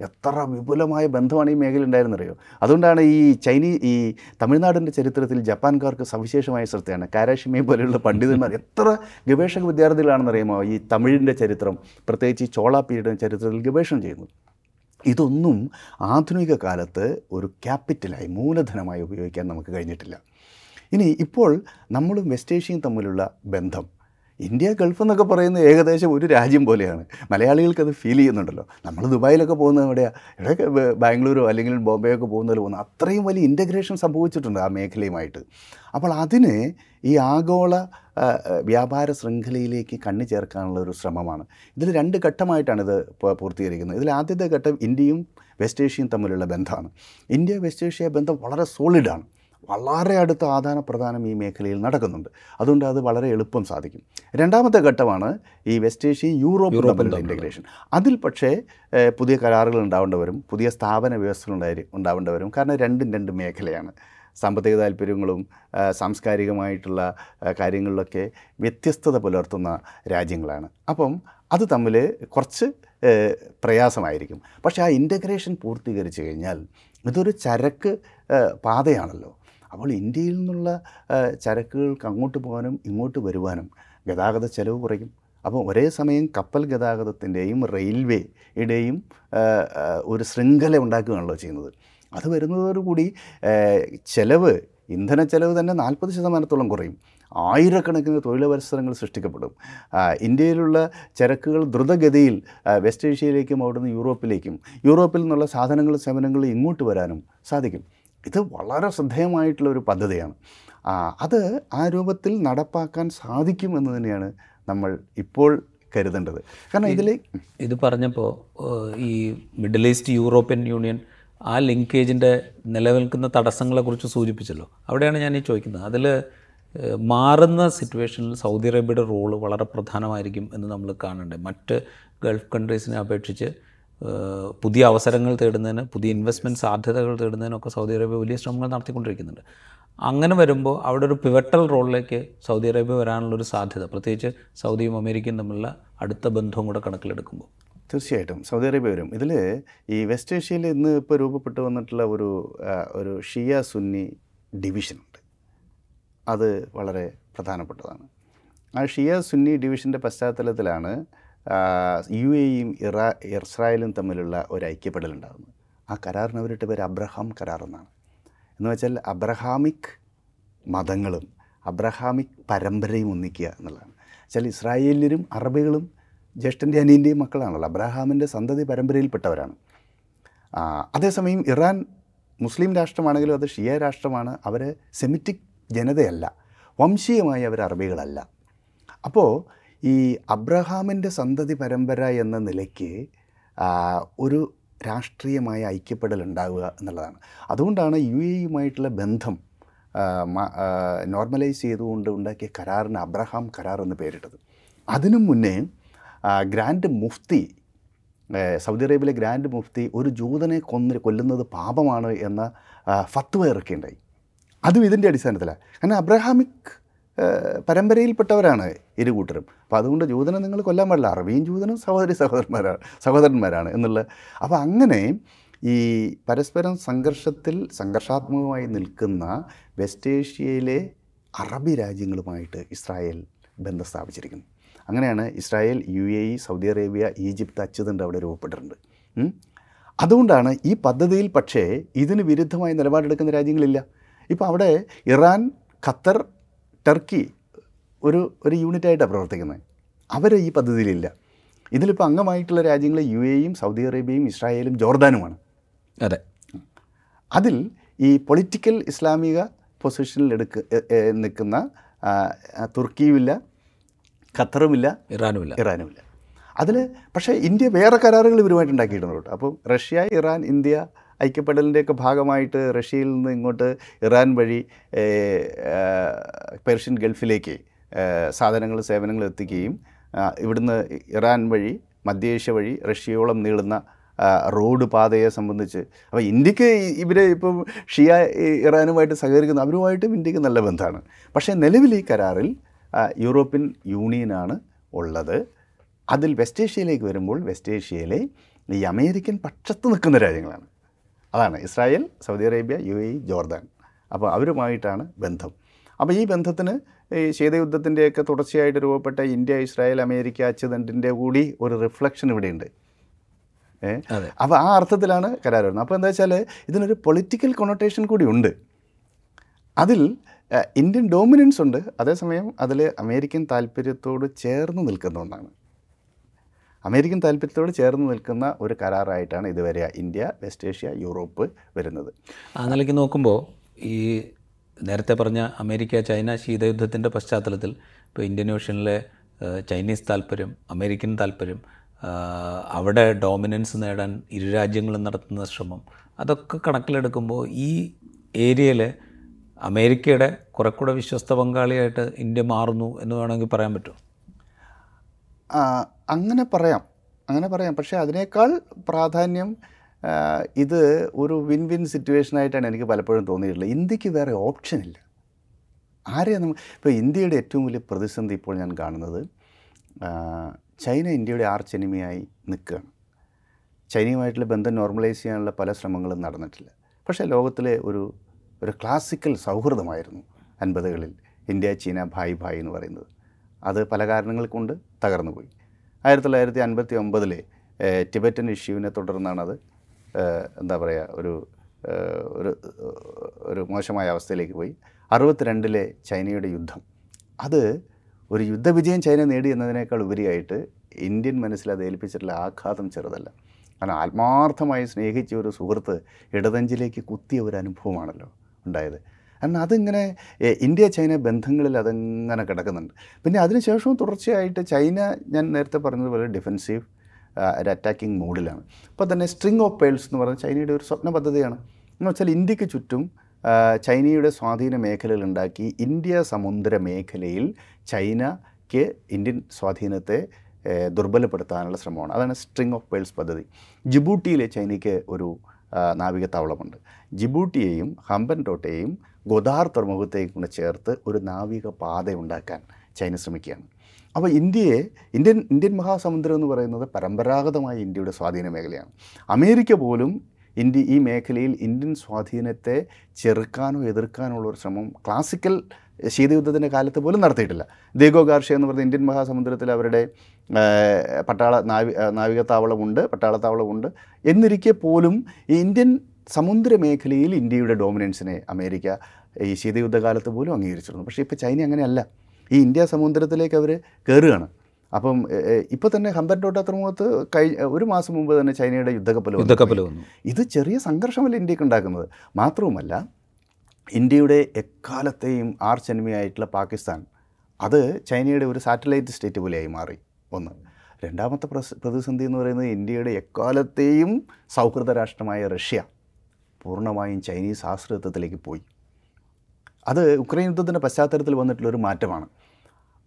എത്ര വിപുലമായ ബന്ധമാണ് ഈ മേഖല ഉണ്ടായിരുന്നറിയോ? അതുകൊണ്ടാണ് ഈ ചൈനീസ് ഈ തമിഴ്നാടിന്റെ ചരിത്രത്തിൽ ജപ്പാൻകാർക്ക് സവിശേഷമായ ശ്രദ്ധയാണ്. കാരാഷിമയെ പോലെയുള്ള പണ്ഡിതന്മാർ എത്ര ഗവേഷക വിദ്യാർത്ഥികളാണെന്നറിയാമോ? ഈ തമിഴിന്റെ ചരിത്രം പ്രത്യേകിച്ച് ഈ ചോള പീരീഡിന്റെ ചരിത്രത്തിൽ ഗവേഷണം ചെയ്യുന്നു. ഇതൊന്നും ആധുനിക കാലത്ത് ഒരു ക്യാപിറ്റലായി മൂലധനമായി ഉപയോഗിക്കാൻ നമുക്ക് കഴിഞ്ഞിട്ടില്ല. ഇനി ഇപ്പോൾ നമ്മളും വെസ്റ്റ് ഏഷ്യയും തമ്മിലുള്ള ബന്ധം. ഇന്ത്യ ഗൾഫ് എന്നൊക്കെ പറയുന്നത് ഏകദേശം ഒരു രാജ്യം പോലെയാണ്. മലയാളികൾക്ക് അത് ഫീൽ ചെയ്യുന്നുണ്ടല്ലോ. നമ്മൾ ദുബായിലൊക്കെ പോകുന്നത് എവിടെയാണ് ഇവിടെ ബാംഗ്ലൂരോ അല്ലെങ്കിൽ ബോംബെയൊക്കെ പോകുന്നതിൽ പോകുന്നത് അത്രയും വലിയ ഇന്റഗ്രേഷൻ സംഭവിച്ചിട്ടുണ്ട് ആ മേഖലയുമായിട്ട്. അപ്പോൾ അതിന് ഈ ആഗോള വ്യാപാര ശൃംഖലയിലേക്ക് കണ്ണു ചേർക്കാനുള്ള ഒരു ശ്രമമാണ്. ഇതിൽ രണ്ട് ഘട്ടമായിട്ടാണ് ഇത് പൂർത്തീകരിക്കുന്നത്. ഇതിൽ ആദ്യത്തെ ഘട്ടം ഇന്ത്യയും വെസ്റ്റ് ഏഷ്യയും തമ്മിലുള്ള ബന്ധമാണ്. ഇന്ത്യ വെസ്റ്റ് ഏഷ്യ ബന്ധം വളരെ സോളിഡാണ് വളരെ അടുത്ത ആദാന പ്രധാനം ഈ മേഖലയിൽ നടക്കുന്നുണ്ട്. അതുകൊണ്ട് അത് വളരെ എളുപ്പം സാധിക്കും. രണ്ടാമത്തെ ഘട്ടമാണ് ഈ വെസ്റ്റ് ഏഷ്യയും യൂറോപ്പ് തമ്മിലുള്ള ഇന്റഗ്രേഷൻ അതിൽ പക്ഷേ പുതിയ കരാറുകൾ ഉണ്ടാവേണ്ടവരും പുതിയ സ്ഥാപന വ്യവസ്ഥകൾ ഉണ്ടായി ഉണ്ടാവേണ്ടവരും. കാരണം രണ്ടും രണ്ട് മേഖലയാണ്. സാമ്പത്തിക താല്പര്യങ്ങളും സാംസ്കാരികമായിട്ടുള്ള കാര്യങ്ങളിലൊക്കെ വ്യത്യസ്തത പുലർത്തുന്ന രാജ്യങ്ങളാണ്. അപ്പം അത് തമ്മിൽ കുറച്ച് പ്രയാസമായിരിക്കും. പക്ഷേ ആ ഇന്റഗ്രേഷൻ പൂർത്തീകരിച്ചു കഴിഞ്ഞാൽ ഇതൊരു ചരക്ക് പാതയാണല്ലോ. അപ്പോൾ ഇന്ത്യയിൽ നിന്നുള്ള ചരക്കുകൾക്ക് അങ്ങോട്ട് പോകാനും ഇങ്ങോട്ട് വരുവാനും ഗതാഗത ചെലവ് കുറയും. അപ്പോൾ ഒരേ സമയം കപ്പൽ ഗതാഗതത്തിന്റെയും റെയിൽവേയുടെയും ഒരു ശൃംഖല ഉണ്ടാക്കുകയാണല്ലോ ചെയ്യുന്നത്. അത് വരുന്നതോടുകൂടി ചെലവ് ഇന്ധന ചെലവ് തന്നെ നാൽപ്പത് ശതമാനത്തോളം കുറയും. ആയിരക്കണക്കിന് തൊഴിലവസരങ്ങൾ സൃഷ്ടിക്കപ്പെടും. ഇന്ത്യയിലുള്ള ചരക്കുകൾ ദ്രുതഗതിയിൽ വെസ്റ്റ് ഏഷ്യയിലേക്കും അവിടുന്ന് യൂറോപ്പിലേക്കും യൂറോപ്പിൽ നിന്നുള്ള സാധനങ്ങളും സേവനങ്ങളും ഇങ്ങോട്ട് വരാനും സാധിക്കും. ഇത് വളരെ ശ്രദ്ധേയമായിട്ടുള്ള ഒരു പദ്ധതിയാണ്. അത് ആ രൂപത്തിൽ നടപ്പാക്കാൻ സാധിക്കും എന്ന് തന്നെയാണ് നമ്മൾ ഇപ്പോൾ കരുതേണ്ടത്. കാരണം ഇതിൽ ഇത് പറഞ്ഞപ്പോൾ ഈ മിഡിൽ ഈസ്റ്റ് യൂറോപ്യൻ യൂണിയൻ ആ ലിങ്കേജിന്റെ നിലനിൽക്കുന്ന തടസ്സങ്ങളെക്കുറിച്ച് സൂചിപ്പിച്ചല്ലോ. അവിടെയാണ് ഞാൻ ഈ ചോദിക്കുന്നത്. അതിൽ മാറുന്ന സിറ്റുവേഷനിൽ സൗദി അറേബ്യയുടെ റോൾ വളരെ പ്രധാനമായിരിക്കും എന്ന് നമ്മൾ കാണേണ്ടത് മറ്റ് ഗൾഫ് കൺട്രീസിനെ അപേക്ഷിച്ച് പുതിയ അവസരങ്ങൾ തേടുന്നതിന് പുതിയ ഇൻവെസ്റ്റ്മെന്റ് സാധ്യതകൾ തേടുന്നതിനൊക്കെ സൗദി അറേബ്യ വലിയ ശ്രമങ്ങൾ നടത്തിക്കൊണ്ടിരിക്കുന്നുണ്ട്. അങ്ങനെ വരുമ്പോൾ അവിടെ ഒരു പിവറ്റൽ റോളിലേക്ക് സൗദി അറേബ്യ വരാനുള്ള ഒരു സാധ്യത പ്രത്യേകിച്ച് സൗദിയും അമേരിക്കയും തമ്മിലുള്ള അടുത്ത ബന്ധവും കൂടെ കണക്കിലെടുക്കുമ്പോൾ തീർച്ചയായിട്ടും. സൗദി അറേബ്യ വരും. ഇതിൽ ഈ വെസ്റ്റ് ഏഷ്യയിൽ ഇന്ന് ഇപ്പോൾ രൂപപ്പെട്ടു വന്നിട്ടുള്ള ഒരു ഒരു ഷിയ സുന്നി ഡിവിഷൻ ഉണ്ട്. അത് വളരെ പ്രധാനപ്പെട്ടതാണ്. ആ ഷിയ സുന്നി ഡിവിഷന്റെ പശ്ചാത്തലത്തിലാണ് യു എയും ഇറാ ഇസ്രായേലും തമ്മിലുള്ള ഒരു ഐക്യപ്പെടലുണ്ടാകുന്നു. ആ കരാറിന് അവരുടെ പേര് അബ്രഹാം കരാർ എന്നാണ്. എന്ന് വെച്ചാൽ അബ്രഹാമിക് മതങ്ങളും അബ്രഹാമിക് പരമ്പരയും ഒന്നിക്കുക എന്നുള്ളതാണ്. വെച്ചാൽ ഇസ്രായേലിലും അറബികളും ജ്യേഷ്ഠന്റെ അനിയന്റെയും മക്കളാണല്ലോ. അബ്രഹാമിന്റെ സന്തതി പരമ്പരയിൽപ്പെട്ടവരാണ്. അതേസമയം ഇറാൻ മുസ്ലിം രാഷ്ട്രമാണെങ്കിലും അത് ഷിയ രാഷ്ട്രമാണ്. അവർ സെമിറ്റിക് ജനതയല്ല. വംശീയമായി അവർ അറബികളല്ല. അപ്പോൾ ഈ അബ്രഹാമിന്റെ സന്തതി പരമ്പര എന്ന നിലയ്ക്ക് ഒരു രാഷ്ട്രീയമായ ഐക്യപ്പെടൽ ഉണ്ടാവുക എന്നുള്ളതാണ്. അതുകൊണ്ടാണ് യു എയുമായിട്ടുള്ള ബന്ധം നോർമലൈസ് ചെയ്തുകൊണ്ട് ഉണ്ടാക്കിയ കരാറിന് അബ്രഹാം കരാർ എന്ന് പേരിട്ടത്. അതിനു മുന്നേ ഗ്രാൻഡ് മുഫ്തി സൗദി അറേബ്യയിലെ ഗ്രാൻഡ് മുഫ്തി ഒരു ജൂതനെ കൊന്ന് കൊല്ലുന്നത് പാപമാണ് എന്ന ഫത്വ ഇറക്കിയുണ്ടായി. അതും ഇതിന്റെ അടിസ്ഥാനത്തിലാണ്. കാരണം അബ്രഹാമിക് പരമ്പരയിൽപ്പെട്ടവരാണ് ഇരു കൂട്ടരും. അപ്പോൾ അതുകൊണ്ട് ജൂതനെ നിങ്ങൾ കൊല്ലാൻ പാടില്ല. അറബിയും ജൂതനും സഹോദരി സഹോദരന്മാരാണ് സഹോദരന്മാരാണ് എന്നുള്ള. അപ്പോൾ അങ്ങനെ ഈ പരസ്പരം സംഘർഷത്തിൽ സംഘർഷാത്മകമായി നിൽക്കുന്ന വെസ്റ്റ് ഏഷ്യയിലെ അറബി രാജ്യങ്ങളുമായിട്ട് ഇസ്രായേൽ ബന്ധം സ്ഥാപിച്ചിരിക്കുന്നു. അങ്ങനെയാണ് Israel U A E Saudi Arabia Egypt അച്ചുതണ്ട് അവിടെ രൂപപ്പെട്ടിട്ടുണ്ട്. അതുകൊണ്ടാണ് ഈ പദ്ധതിയിൽ പക്ഷേ ഇതിന് വിരുദ്ധമായി നിലപാടെടുക്കുന്ന രാജ്യങ്ങളില്ല. ഇപ്പോൾ അവിടെ ഇറാൻ ഖത്തർ ടർക്കി ഒരു ഒരു യൂണിറ്റായിട്ടാണ് പ്രവർത്തിക്കുന്നത്. അവർ ഈ പദ്ധതിയിലില്ല. ഇതിലിപ്പോൾ അംഗമായിട്ടുള്ള രാജ്യങ്ങൾ യു എയും സൗദി അറേബ്യയും ഇസ്രായേലും ജോർദാനുമാണ്. അതെ. അതിൽ ഈ പൊളിറ്റിക്കൽ ഇസ്ലാമിക പൊസിഷനിൽ എടുക്ക നിൽക്കുന്ന തുർക്കിയുമില്ല ഖത്തറുമില്ല ഇറാനുമില്ല. ഇറാനുമില്ല. അതിൽ പക്ഷേ ഇന്ത്യ വേറെ കരാറുകൾ ഇവരുമായിട്ട് ഉണ്ടാക്കിയിട്ടുണ്ട് അപ്പോൾ റഷ്യ ഇറാൻ ഇന്ത്യ ഐക്യപ്പെടലിന്റെയൊക്കെ ഭാഗമായിട്ട് റഷ്യയിൽ നിന്ന് ഇങ്ങോട്ട് ഇറാൻ വഴി പേർഷ്യൻ ഗൾഫിലേക്ക് സാധനങ്ങൾ സേവനങ്ങൾ എത്തിക്കുകയും ഇവിടുന്ന് ഇറാൻ വഴി മധ്യേഷ്യ വഴി റഷ്യയോളം നീളുന്ന റോഡ് പാതയെ സംബന്ധിച്ച്. അപ്പോൾ ഇന്ത്യയ്ക്ക് ഇവർ ഇപ്പം ഷിയ ഇറാനുമായിട്ട് സഹകരിക്കുന്ന അവരുമായിട്ടും ഇന്ത്യയ്ക്ക് നല്ല ബന്ധമാണ്. പക്ഷേ നിലവിൽ ഈ കരാറിൽ യൂറോപ്യൻ യൂണിയനാണ് ഉള്ളത്. അതിൽ വെസ്റ്റ് ഏഷ്യയിലേക്ക് വരുമ്പോൾ വെസ്റ്റ് ഏഷ്യയിലെ ഈ അമേരിക്കൻ പക്ഷത്ത് നിൽക്കുന്ന രാജ്യങ്ങളാണ്. അതാണ് Israel Saudi Arabia U A E, Jordan. അപ്പോൾ അവരുമായിട്ടാണ് ബന്ധം. അപ്പോൾ ഈ ബന്ധത്തിന് ഈ ശീതയുദ്ധത്തിന്റെയൊക്കെ തുടർച്ചയായിട്ട് രൂപപ്പെട്ട ഇന്ത്യ ഇസ്രായേൽ അമേരിക്ക അച്ചുതണ്ടിന്റെ കൂടി ഒരു റിഫ്ലക്ഷൻ ഇവിടെയുണ്ട്. അപ്പോൾ ആ അർത്ഥത്തിലാണ് കരാർ വരുന്നത്. അപ്പോൾ എന്താ വെച്ചാൽ ഇതിനൊരു പൊളിറ്റിക്കൽ കൊണോട്ടേഷൻ കൂടി ഉണ്ട്. അതിൽ ഇന്ത്യൻ ഡോമിനൻസ് ഉണ്ട്. അതേസമയം അതിൽ അമേരിക്കൻ താല്പര്യത്തോട് ചേർന്ന് നിൽക്കുന്ന ഒന്നാണ്. അമേരിക്കൻ താല്പര്യത്തോട് ചേർന്ന് നിൽക്കുന്ന ഒരു കരാറായിട്ടാണ് ഇതുവരെ ഇന്ത്യ വെസ്റ്റ് ഏഷ്യ യൂറോപ്പ് വരുന്നത്. ആ നിലയ്ക്ക് നോക്കുമ്പോൾ ഈ നേരത്തെ പറഞ്ഞ അമേരിക്ക ചൈന ശീതയുദ്ധത്തിന്റെ പശ്ചാത്തലത്തിൽ ഇപ്പോൾ ഇന്ത്യൻ ഓഷ്യനിലെ ചൈനീസ് താല്പര്യം അമേരിക്കൻ താല്പര്യം അവിടെ ഡോമിനൻസ് നേടാൻ ഇരു രാജ്യങ്ങളും നടത്തുന്ന ശ്രമം അതൊക്കെ കണക്കിലെടുക്കുമ്പോൾ ഈ ഏരിയയിൽ അമേരിക്കയുടെ കുറെക്കൂടെ കൂടെ വിശ്വസ്ത പങ്കാളിയായിട്ട് ഇന്ത്യ മാറുന്നു എന്ന് വേണമെങ്കിൽ പറയാൻ പറ്റും ആ, അങ്ങനെ പറയാം. അങ്ങനെ പറയാം. പക്ഷേ അതിനേക്കാൾ പ്രാധാന്യം ഇത് ഒരു വിൻ വിൻ സിറ്റുവേഷനായിട്ടാണ് എനിക്ക് പലപ്പോഴും തോന്നിയിട്ടുള്ളത്. ഇന്ത്യയ്ക്ക് വേറെ ഓപ്ഷനില്ല ആരെയാണ് നമ്മൾ ഇപ്പോൾ ഇന്ത്യയുടെ ഏറ്റവും വലിയ പ്രതിസന്ധി ഇപ്പോൾ ഞാൻ കാണുന്നത് ചൈന ഇന്ത്യയുടെ ആർച്ച് എനിമിയായി നിൽക്കുകയാണ്. ചൈനയുമായിട്ടുള്ള ബന്ധം നോർമലൈസ് ചെയ്യാനുള്ള പല ശ്രമങ്ങളും നടന്നിട്ടില്ല. പക്ഷേ ലോകത്തിലെ ഒരു ഒരു ക്ലാസിക്കൽ സൗഹൃദമായിരുന്നു അൻപതുകളിൽ ഇന്ത്യ ചീന ഭായ് ഭായ് എന്ന് പറയുന്നത്. അത് പല കാരണങ്ങൾ കൊണ്ട് തകർന്നു പോയി ആയിരത്തി തൊള്ളായിരത്തി അൻപത്തി ഒമ്പതിലെ ടിബറ്റൻ ഇഷ്യൂവിനെ തുടർന്നാണത് എന്താ പറയുക ഒരു ഒരു ഒരു മോശമായ അവസ്ഥയിലേക്ക് പോയി. അറുപത്തിരണ്ടിലെ ചൈനയുടെ യുദ്ധം. അത് ഒരു യുദ്ധവിജയം ചൈന നേടി എന്നതിനേക്കാൾ ഉപരിയായിട്ട് ഇന്ത്യൻ മനസ്സിൽ അത് ഏൽപ്പിച്ചിട്ടുള്ള ആഘാതം ചെറുതല്ല. കാരണം ആത്മാർത്ഥമായി സ്നേഹിച്ച ഒരു സുഹൃത്ത് ഇടതഞ്ചിലേക്ക് കുത്തിയ ഒരു അനുഭവമാണല്ലോ ഉണ്ടായത്. കാരണം അതിങ്ങനെ ഇന്ത്യ ചൈന ബന്ധങ്ങളിൽ അതങ്ങനെ കിടക്കുന്നുണ്ട്. പിന്നെ അതിനുശേഷവും തുടർച്ചയായിട്ട് ചൈന ഞാൻ നേരത്തെ പറഞ്ഞതുപോലെ ഡിഫെൻസീവ് ഒരു അറ്റാക്കിംഗ് മോഡിലാണ് ഇപ്പോൾ തന്നെ സ്ട്രിങ് ഓഫ് പേൾസ് എന്ന് പറയുന്നത് ചൈനയുടെ ഒരു സ്വപ്ന പദ്ധതിയാണ്. എന്ന് വെച്ചാൽ ഇന്ത്യയ്ക്ക് ചുറ്റും ചൈനയുടെ സ്വാധീന മേഖലകൾ ഉണ്ടാക്കി ഇന്ത്യ സമുദ്ര മേഖലയിൽ ചൈനയ്ക്ക് ഇന്ത്യൻ സ്വാധീനത്തെ ദുർബലപ്പെടുത്താനുള്ള ശ്രമമാണ്. അതാണ് സ്ട്രിങ് ഓഫ് പേൾസ് പദ്ധതി. ജിബൂട്ടിയിലെ ചൈനയ്ക്ക് ഒരു നാവികത്താവളമുണ്ട്. ജിബൂട്ടിയെയും ഹമ്പൻ ടോട്ടയെയും ഗൊദാർ തുറമുഖത്തേക്ക് കൊണ്ട് ചേർത്ത് ഒരു നാവിക പാത ഉണ്ടാക്കാൻ ചൈന ശ്രമിക്കുകയാണ്. അപ്പോൾ ഇന്ത്യയെ ഇന്ത്യൻ ഇന്ത്യൻ മഹാസമുദ്രം എന്ന് പറയുന്നത് പരമ്പരാഗതമായ ഇന്ത്യയുടെ സ്വാധീന മേഖലയാണ്. അമേരിക്ക പോലും ഇന്ത്യ ഈ മേഖലയിൽ ഇന്ത്യൻ സ്വാധീനത്തെ ചെറുക്കാനോ എതിർക്കാനോ ഉള്ള ഒരു ശ്രമം ക്ലാസിക്കൽ ശീതയുദ്ധത്തിന്റെ കാലത്ത് പോലും നടത്തിയിട്ടില്ല. ദീഗോ ഗാർഷ എന്ന് പറയുന്ന ഇന്ത്യൻ മഹാസമുദ്രത്തിൽ അവരുടെ പട്ടാള നാവി നാവികത്താവളമുണ്ട് പട്ടാളത്താവളമുണ്ട്. എന്നിരിക്കെ പോലും ഇന്ത്യൻ സമുദ്ര മേഖലയിൽ ഇന്ത്യയുടെ ഡോമിനൻസിനെ അമേരിക്ക ഈ ശീതയുദ്ധകാലത്ത് പോലും അംഗീകരിച്ചിരുന്നു. പക്ഷേ ഇപ്പോൾ ചൈന അങ്ങനെയല്ല. ഈ ഇന്ത്യ സമുദ്രത്തിലേക്ക് അവർ കയറുകയാണ് അപ്പം ഇപ്പോൾ തന്നെ ഹംബർ ടോട്ട തുറമുഖത്ത് കഴി ഒരു മാസം മുമ്പ് തന്നെ ചൈനയുടെ യുദ്ധക്കപ്പൽ. യുദ്ധക്കപ്പൽ വന്നു. ഇത് ചെറിയ സംഘർഷമല്ല ഇന്ത്യയ്ക്ക് ഉണ്ടാക്കുന്നത്? മാത്രവുമല്ല ഇന്ത്യയുടെ എക്കാലത്തെയും ആർച്ച് എനിമിയായിട്ടുള്ള പാകിസ്ഥാൻ അത് ചൈനയുടെ ഒരു സാറ്റലൈറ്റ് സ്റ്റേറ്റ് പോലെയായി മാറി. ഒന്ന്. രണ്ടാമത്തെ പ്രതിസന്ധി എന്ന് പറയുന്നത് ഇന്ത്യയുടെ എക്കാലത്തെയും സൗഹൃദ രാഷ്ട്രമായ റഷ്യ. പൂർണമായും ചൈനീസ് ആശ്രിതത്വത്തിലേക്ക് പോയി. അത് ഉക്രൈൻ യുദ്ധത്തിന്റെ പശ്ചാത്തലത്തിൽ വന്നിട്ടുള്ളൊരു മാറ്റമാണ്.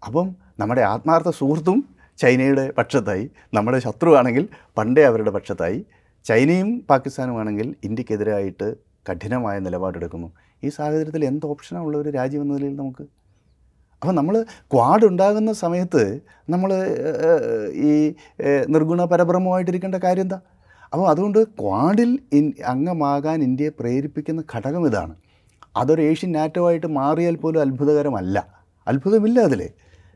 അപ്പം നമ്മുടെ ആത്മാർത്ഥ സുഹൃത്തും ചൈനയുടെ പക്ഷത്തായി നമ്മുടെ ശത്രുവാണെങ്കിൽ പണ്ടേ അവരുടെ പക്ഷത്തായി ചൈനയും പാകിസ്ഥാനുമാണെങ്കിൽ ഇന്ത്യക്കെതിരായിട്ട് കഠിനമായ നിലപാടെടുക്കുന്നു. ഈ സാഹചര്യത്തിൽ എന്ത് ഓപ്ഷനാണ് ഉള്ള ഒരു രാജ്യം എന്ന നിലയിൽ നമുക്ക്? അപ്പോൾ നമ്മൾ ക്വാഡ് ഉണ്ടാകുന്ന സമയത്ത് നമ്മൾ ഈ നിർഗുണ പരബ്രഹ്മമായിട്ടിരിക്കേണ്ട കാര്യം എന്താ? അപ്പോൾ അതുകൊണ്ട് ക്വാഡിൽ ഇൻ അംഗമാകാൻ ഇന്ത്യയെ പ്രേരിപ്പിക്കുന്ന ഘടകം ഇതാണ്. അതൊരു ഏഷ്യൻ നാറ്റോ ആയിട്ട് മാറിയാൽ പോലും അത്ഭുതകരമല്ല. അത്ഭുതമില്ല അതിൽ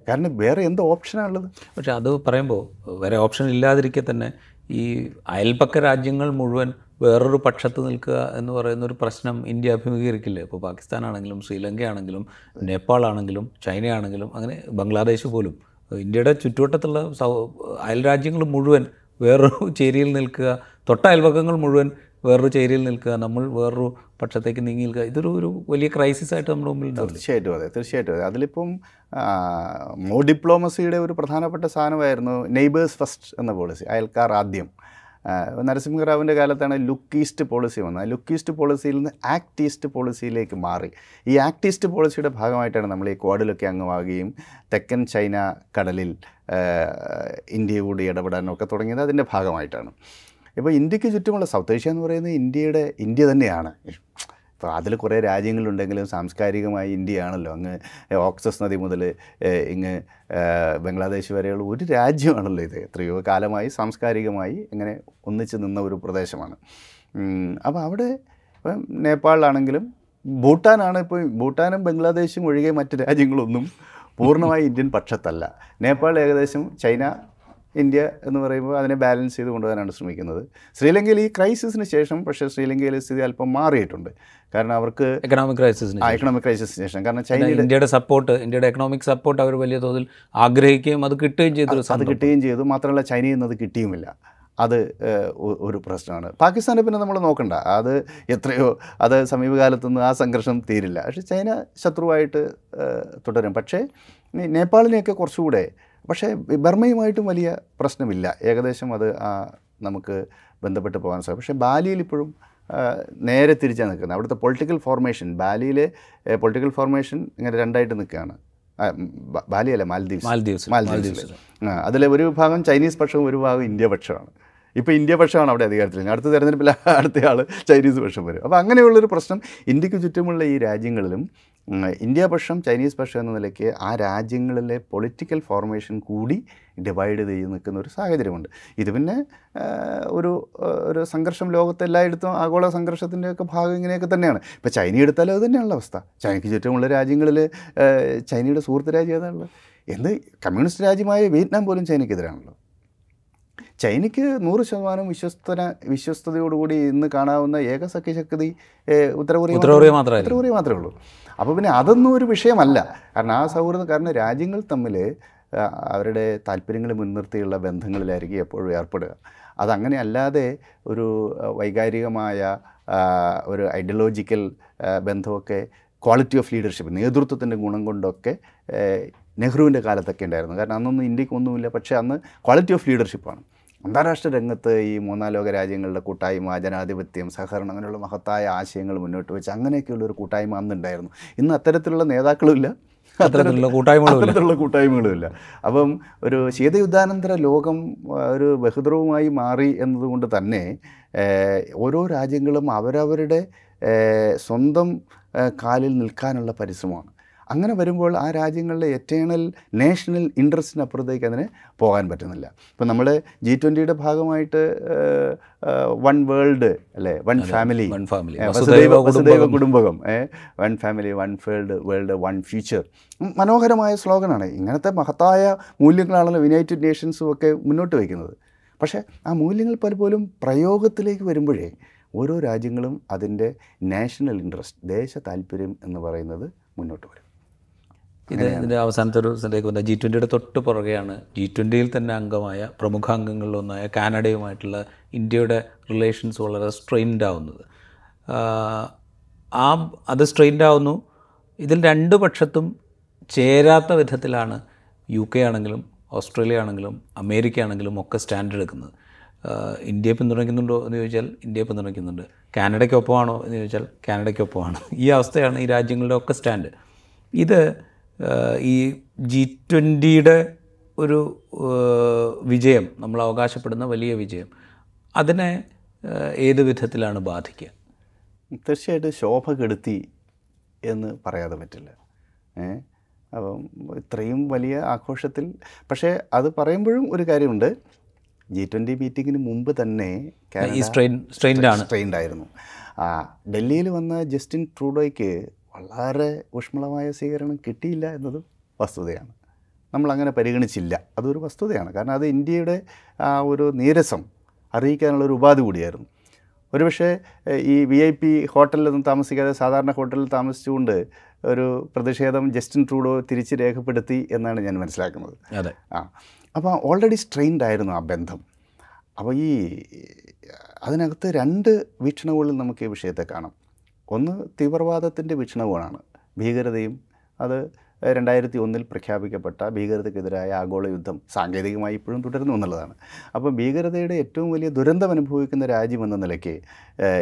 കാരണം വേറെ എന്ത് ഓപ്ഷനാണുള്ളത് പക്ഷേ അത് പറയുമ്പോൾ വേറെ ഓപ്ഷൻ ഇല്ലാതിരിക്കെ തന്നെ ഈ അയൽപക്ക രാജ്യങ്ങൾ മുഴുവൻ വേറൊരു പക്ഷത്ത് നിൽക്കുക എന്ന് പറയുന്ന ഒരു പ്രശ്നം ഇന്ത്യ അഭിമുഖീകരിക്കില്ലേ? ഇപ്പോൾ പാകിസ്ഥാനാണെങ്കിലും ശ്രീലങ്കയാണെങ്കിലും നേപ്പാളാണെങ്കിലും ചൈനയാണെങ്കിലും അങ്ങനെ ബംഗ്ലാദേശ് പോലും. ഇന്ത്യയുടെ ചുറ്റുവട്ടത്തുള്ള അയൽ രാജ്യങ്ങൾ മുഴുവൻ വേറൊരു ചേരിയിൽ നിൽക്കുക. തൊട്ട അയൽവക്കങ്ങൾ മുഴുവൻ വേറൊരു ചേരിയിൽ നിൽക്കുക. നമ്മൾ വേറൊരു പക്ഷത്തേക്ക് നീങ്ങി നിൽക്കുക. ഇതൊരു ഒരു വലിയ ക്രൈസിസ് ആയിട്ട് നമ്മുടെ മുമ്പിൽ തീർച്ചയായിട്ടും അതെ തീർച്ചയായിട്ടും അതെ. അതിലിപ്പം മോ ഡിപ്ലോമസിയുടെ ഒരു പ്രധാനപ്പെട്ട സാധനമായിരുന്നു നെയ്ബേഴ്സ് ഫസ്റ്റ് എന്ന പോളിസി അയൽക്കാർ ആദ്യം. ആ, നരസിംഹറാവിന്റെ കാലത്താണ് ലുക്ക് ഈസ്റ്റ് പോളിസി വന്നത്. ലുക്ക് ഈസ്റ്റ് പോളിസിയിൽ നിന്ന് ആക്ട് ഈസ്റ്റ് പോളിസിയിലേക്ക് മാറി. ഈ ആക്ട് ഈസ്റ്റ് പോളിസിയുടെ ഭാഗമായിട്ടാണ് നമ്മൾ ഈ ക്വാഡിലൊക്കെ അംഗമാകുകയും തെക്കൻ ചൈന കടലിൽ ഇന്ത്യയോട് ഇടപെടാനൊക്കെ തുടങ്ങിയത് അതിന്റെ ഭാഗമായിട്ടാണ്. ഇപ്പോൾ ഇന്ത്യയ്ക്ക് ചുറ്റുമുള്ള സൗത്ത് ഏഷ്യ എന്ന് പറയുന്നത് ഇന്ത്യയുടെ ഇന്ത്യ തന്നെയാണ്. ഇപ്പോൾ അതിൽ കുറേ രാജ്യങ്ങളുണ്ടെങ്കിലും സാംസ്കാരികമായി ഇന്ത്യയാണല്ലോ. അങ്ങ് ഓക്സസ് നദി മുതൽ ഇങ്ങ് ബംഗ്ലാദേശ് വരെയുള്ള ഒരു രാജ്യമാണല്ലോ ഇത്. എത്രയോ കാലമായി സാംസ്കാരികമായി ഇങ്ങനെ ഒന്നിച്ച് നിന്ന ഒരു പ്രദേശമാണ്. അപ്പോൾ അവിടെ ഇപ്പം നേപ്പാളിലാണെങ്കിലും ഭൂട്ടാനാണ് ഇപ്പോൾ ഭൂട്ടാനും ബംഗ്ലാദേശും ഒഴികെ മറ്റ് രാജ്യങ്ങളൊന്നും പൂർണമായി ഇന്ത്യൻ പക്ഷത്തല്ല. നേപ്പാൾ ഏകദേശം ചൈന ഇന്ത്യ എന്ന് പറയുമ്പോൾ അതിനെ ബാലൻസ് ചെയ്ത് കൊണ്ടുവരാനാണ് ശ്രമിക്കുന്നത്. ശ്രീലങ്കയിൽ ഈ ക്രൈസിസിന് ശേഷം പക്ഷേ ശ്രീലങ്കയിലെ സ്ഥിതി അല്പം മാറിയിട്ടുണ്ട്. കാരണം അവർക്ക് എക്കണോമിക് ക്രൈസിസിന് ആ എക്കണോമിക് ക്രൈസിസിന് ശേഷം. കാരണം ചൈനയുടെ ഇന്ത്യയുടെ സപ്പോർട്ട് ഇന്ത്യയുടെ എക്കണോമിക് സപ്പോർട്ട് അവർ വലിയ തോതിൽ ആഗ്രഹിക്കുകയും അത് കിട്ടുകയും ചെയ്തു അത് കിട്ടുകയും ചെയ്തു. മാത്രമല്ല ചൈനയിൽ നിന്ന് അത് കിട്ടിയുമില്ല. അത് ഒരു പ്രശ്നമാണ്. പാകിസ്ഥാനെ പിന്നെ നമ്മൾ നോക്കണ്ട. അത് എത്രയോ അത് സമീപകാലത്തൊന്നും ആ സംഘർഷം തീരില്ല. പക്ഷേ ചൈന ശത്രുവായിട്ട് തുടരും. പക്ഷേ നേപ്പാളിനെയൊക്കെ കുറച്ചുകൂടെ പക്ഷേ ബർമയുമായിട്ടും വലിയ പ്രശ്നമില്ല. ഏകദേശം അത് നമുക്ക് ബന്ധപ്പെട്ട് പോകാൻ സാധിക്കും. പക്ഷേ ബാലിയിൽ ഇപ്പോഴും നേരെ തിരിച്ചാണ് നിൽക്കുന്നത്. അവിടുത്തെ പൊളിറ്റിക്കൽ ഫോർമേഷൻ ബാലിയിലെ പൊളിറ്റിക്കൽ ഫോർമേഷൻ ഇങ്ങനെ രണ്ടായിട്ട് നിൽക്കുകയാണ്. ബാലിയല്ല മാലദ്വീപ്സ് മാലദ്വീപ്സ് ആ അതിലെ ഒരു വിഭാഗം ചൈനീസ് പക്ഷവും ഒരു ഭാഗം ഇന്ത്യ പക്ഷമാണ്. ഇപ്പോൾ ഇന്ത്യ പക്ഷമാണ് അവിടെ അധികാരത്തിൽ അടുത്ത തെരഞ്ഞെടുപ്പിൽ അടുത്ത ആൾ ചൈനീസ് പക്ഷം വരും. അപ്പോൾ അങ്ങനെയുള്ളൊരു പ്രശ്നം ഇന്ത്യയ്ക്ക് ചുറ്റുമുള്ള ഈ രാജ്യങ്ങളിലും ഇന്ത്യ പക്ഷം ചൈനീസ് പക്ഷം എന്ന നിലയ്ക്ക് ആ രാജ്യങ്ങളിലെ പൊളിറ്റിക്കൽ ഫോർമേഷൻ കൂടി ഡിവൈഡ് ചെയ്ത് നിൽക്കുന്ന ഒരു സാഹചര്യമുണ്ട്. ഇത് പിന്നെ ഒരു ഒരു സംഘർഷം ലോകത്ത് എല്ലായിടത്തും ആഗോള സംഘർഷത്തിന്റെയൊക്കെ ഭാഗം ഇങ്ങനെയൊക്കെ തന്നെയാണ്. ഇപ്പോൾ ചൈന എടുത്താലും അത് തന്നെയുള്ള അവസ്ഥ. ചൈനയ്ക്ക് ചുറ്റുമുള്ള രാജ്യങ്ങളിൽ ചൈനയുടെ സുഹൃത്ത് രാജ്യം ഏതാണുള്ളത് എന്ത് കമ്മ്യൂണിസ്റ്റ് രാജ്യമായ വിയറ്റ്നാം പോലും ചൈനയ്ക്കെതിരാണല്ലോ. ചൈനയ്ക്ക് നൂറ് ശതമാനം വിശ്വസ്തന വിശ്വസ്തയോടുകൂടി ഇന്ന് കാണാവുന്ന ഏക സഖ്യശക്തി ഉത്തരകൊറിയ ഉത്തരകൊറിയ മാത്രമേ ഉള്ളൂ. അപ്പോൾ പിന്നെ അതൊന്നും ഒരു വിഷയമല്ല. കാരണം ആ സൗഹൃദം കാരണം രാജ്യങ്ങൾ തമ്മിൽ അവരുടെ താല്പര്യങ്ങൾ മുൻനിർത്തിയുള്ള ബന്ധങ്ങളിലായിരിക്കും എപ്പോഴും ഏർപ്പെടുക. അതങ്ങനെ അല്ലാതെ ഒരു വൈകാരികമായ ഒരു ഐഡിയോളജിക്കൽ ബന്ധമൊക്കെ ക്വാളിറ്റി ഓഫ് ലീഡർഷിപ്പ് നേതൃത്വത്തിന്റെ ഗുണം കൊണ്ടൊക്കെ നെഹ്റുവിന്റെ കാലത്തൊക്കെ ഉണ്ടായിരുന്നു. കാരണം അന്നൊന്നും ഇന്ത്യയ്ക്ക് ഒന്നുമില്ല. പക്ഷേ അന്ന് ക്വാളിറ്റി ഓഫ് ലീഡർഷിപ്പാണ് അന്താരാഷ്ട്ര രംഗത്ത് ഈ മൂന്നാം ലോക രാജ്യങ്ങളുടെ കൂട്ടായ്മ ജനാധിപത്യം സഹകരണം അങ്ങനെയുള്ള മഹത്തായ ആശയങ്ങൾ മുന്നോട്ട് വെച്ച് അങ്ങനെയൊക്കെയുള്ള ഒരു കൂട്ടായ്മ അന്നുണ്ടായിരുന്നു. ഇന്ന് അത്തരത്തിലുള്ള നേതാക്കളുമില്ല. അത്തരത്തിലുള്ള കൂട്ടായ്മകളുമില്ല. അത്തരത്തിലുള്ള കൂട്ടായ്മകളുമില്ല. അപ്പം ഒരു ശീതയുദ്ധാനന്തര ലോകം ഒരു ബഹുദ്രവുമായി മാറി എന്നതുകൊണ്ട് തന്നെ ഓരോ രാജ്യങ്ങളും അവരവരുടെ സ്വന്തം കാലിൽ നിൽക്കാനുള്ള പരിശ്രമമാണ്. അങ്ങനെ വരുമ്പോൾ ആ രാജ്യങ്ങളിലെ എറ്റേണൽ നാഷണൽ ഇൻട്രസ്റ്റിനപ്പുറത്തേക്ക് അതിന് പോകാൻ പറ്റുന്നില്ല. ഇപ്പം നമ്മൾ ജി ട്വന്റിയുടെ ഭാഗമായിട്ട് വൺ വേൾഡ് അല്ലേ? വൺ ഫാമിലി വൺ ഫാമിലി വസുദൈവ വസുദൈവ കുടുംബകം. One family one world world one future മനോഹരമായ സ്ലോഗനാണ്. ഇങ്ങനത്തെ മഹത്തായ മൂല്യങ്ങളാണല്ലോ യുണൈറ്റഡ് നേഷൻസും ഒക്കെ മുന്നോട്ട് വയ്ക്കുന്നത്. പക്ഷേ ആ മൂല്യങ്ങൾ പലപ്പോഴും പ്രയോഗത്തിലേക്ക് വരുമ്പോഴേ ഓരോ രാജ്യങ്ങളും അതിന്റെ നാഷണൽ ഇൻട്രസ്റ്റ് ദേശ താല്പര്യം എന്ന് പറയുന്നത് മുന്നോട്ട് വരും. ഇത് ഇതിന്റെ അവസാനത്തെ ഒരു സ്ഥലത്തേക്ക് വന്ന ജി ട്വന്റിയുടെ തൊട്ട് പുറകെയാണ് ജി ട്വന്റിയിൽ തന്നെ അംഗമായ പ്രമുഖ അംഗങ്ങളിലൊന്നായ കാനഡയുമായിട്ടുള്ള ഇന്ത്യയുടെ റിലേഷൻസ് വളരെ സ്ട്രെയിൻഡ് ആവുന്നത്. ആ അത് സ്ട്രെയിൻഡ് ആവുന്നു. ഇതിൽ രണ്ട് പക്ഷത്തും ചേരാത്ത വിധത്തിലാണ് യു കെ ആണെങ്കിലും ഓസ്ട്രേലിയ ആണെങ്കിലും അമേരിക്ക ആണെങ്കിലും ഒക്കെ സ്റ്റാൻഡ് എടുക്കുന്നത്. ഇന്ത്യയെ പിന്തുണയ്ക്കുന്നുണ്ടോ എന്ന് ചോദിച്ചാൽ ഇന്ത്യയെ പിന്തുണയ്ക്കുന്നുണ്ട്. കാനഡയ്ക്കൊപ്പമാണോ എന്ന് ചോദിച്ചാൽ കാനഡയ്ക്കൊപ്പമാണ്. ഈ അവസ്ഥയാണ് ഈ രാജ്യങ്ങളുടെ ഒക്കെ സ്റ്റാൻഡ് ഇത് ഈ ജി ട്വന്റിയുടെ ഒരു വിജയം നമ്മൾ അവകാശപ്പെടുന്ന വലിയ വിജയം അതിനെ ഏത് വിധത്തിലാണ് ബാധിക്കുക? തീർച്ചയായിട്ടും ശോഭ കെടുത്തി എന്ന് പറയാതെ പറ്റില്ല. ഏ അപ്പം ഇത്രയും വലിയ ആഘോഷത്തിൽ പക്ഷേ അത് പറയുമ്പോഴും ഒരു കാര്യമുണ്ട്. ജി ട്വന്റി മീറ്റിങ്ങിന് മുമ്പ് തന്നെ സ്ട്രെയിൻഡ് സ്ട്രെയിൻഡ് ആയിരുന്നു ആ ഡൽഹിയിൽ വന്ന ജസ്റ്റിൻ ട്രൂഡോയ്ക്ക് വളരെ ഊഷ്മളമായ സ്വീകരണം കിട്ടിയില്ല എന്നതും വസ്തുതയാണ്. നമ്മളങ്ങനെ പരിഗണിച്ചില്ല. അതൊരു വസ്തുതയാണ്. കാരണം അത് ഇന്ത്യയുടെ ആ ഒരു നീരസം അറിയിക്കാനുള്ള ഒരു ഉപാധി കൂടിയായിരുന്നു. ഒരുപക്ഷെ ഈ വി ഐ പി ഹോട്ടലിലൊന്നും താമസിക്കാതെ സാധാരണ ഹോട്ടലിൽ താമസിച്ചുകൊണ്ട് ഒരു പ്രതിഷേധം ജസ്റ്റിൻ ട്രൂഡോ തിരിച്ച് രേഖപ്പെടുത്തി എന്നാണ് ഞാൻ മനസ്സിലാക്കുന്നത്. അതെ. ആ. അപ്പോൾ ഓൾറെഡി സ്ട്രെയിൻഡ് ആയിരുന്നു ആ ബന്ധം. അപ്പോൾ ഈ അതിനകത്ത് രണ്ട് വീക്ഷണകോണിൽ നമുക്ക് ഈ വിഷയത്തെ കാണാം. ഒന്ന് തീവ്രവാദത്തിന്റെ വീക്ഷണകോണാണ്. ഭീകരതയും അത് രണ്ടായിരത്തി ഒന്നിൽ പ്രഖ്യാപിക്കപ്പെട്ട ഭീകരതയ്ക്കെതിരായ ആഗോള യുദ്ധം സാങ്കേതികമായി ഇപ്പോഴും തുടരുന്നു എന്നുള്ളതാണ്. അപ്പോൾ ഭീകരതയുടെ ഏറ്റവും വലിയ ദുരന്തം അനുഭവിക്കുന്ന രാജ്യം എന്ന നിലയ്ക്ക്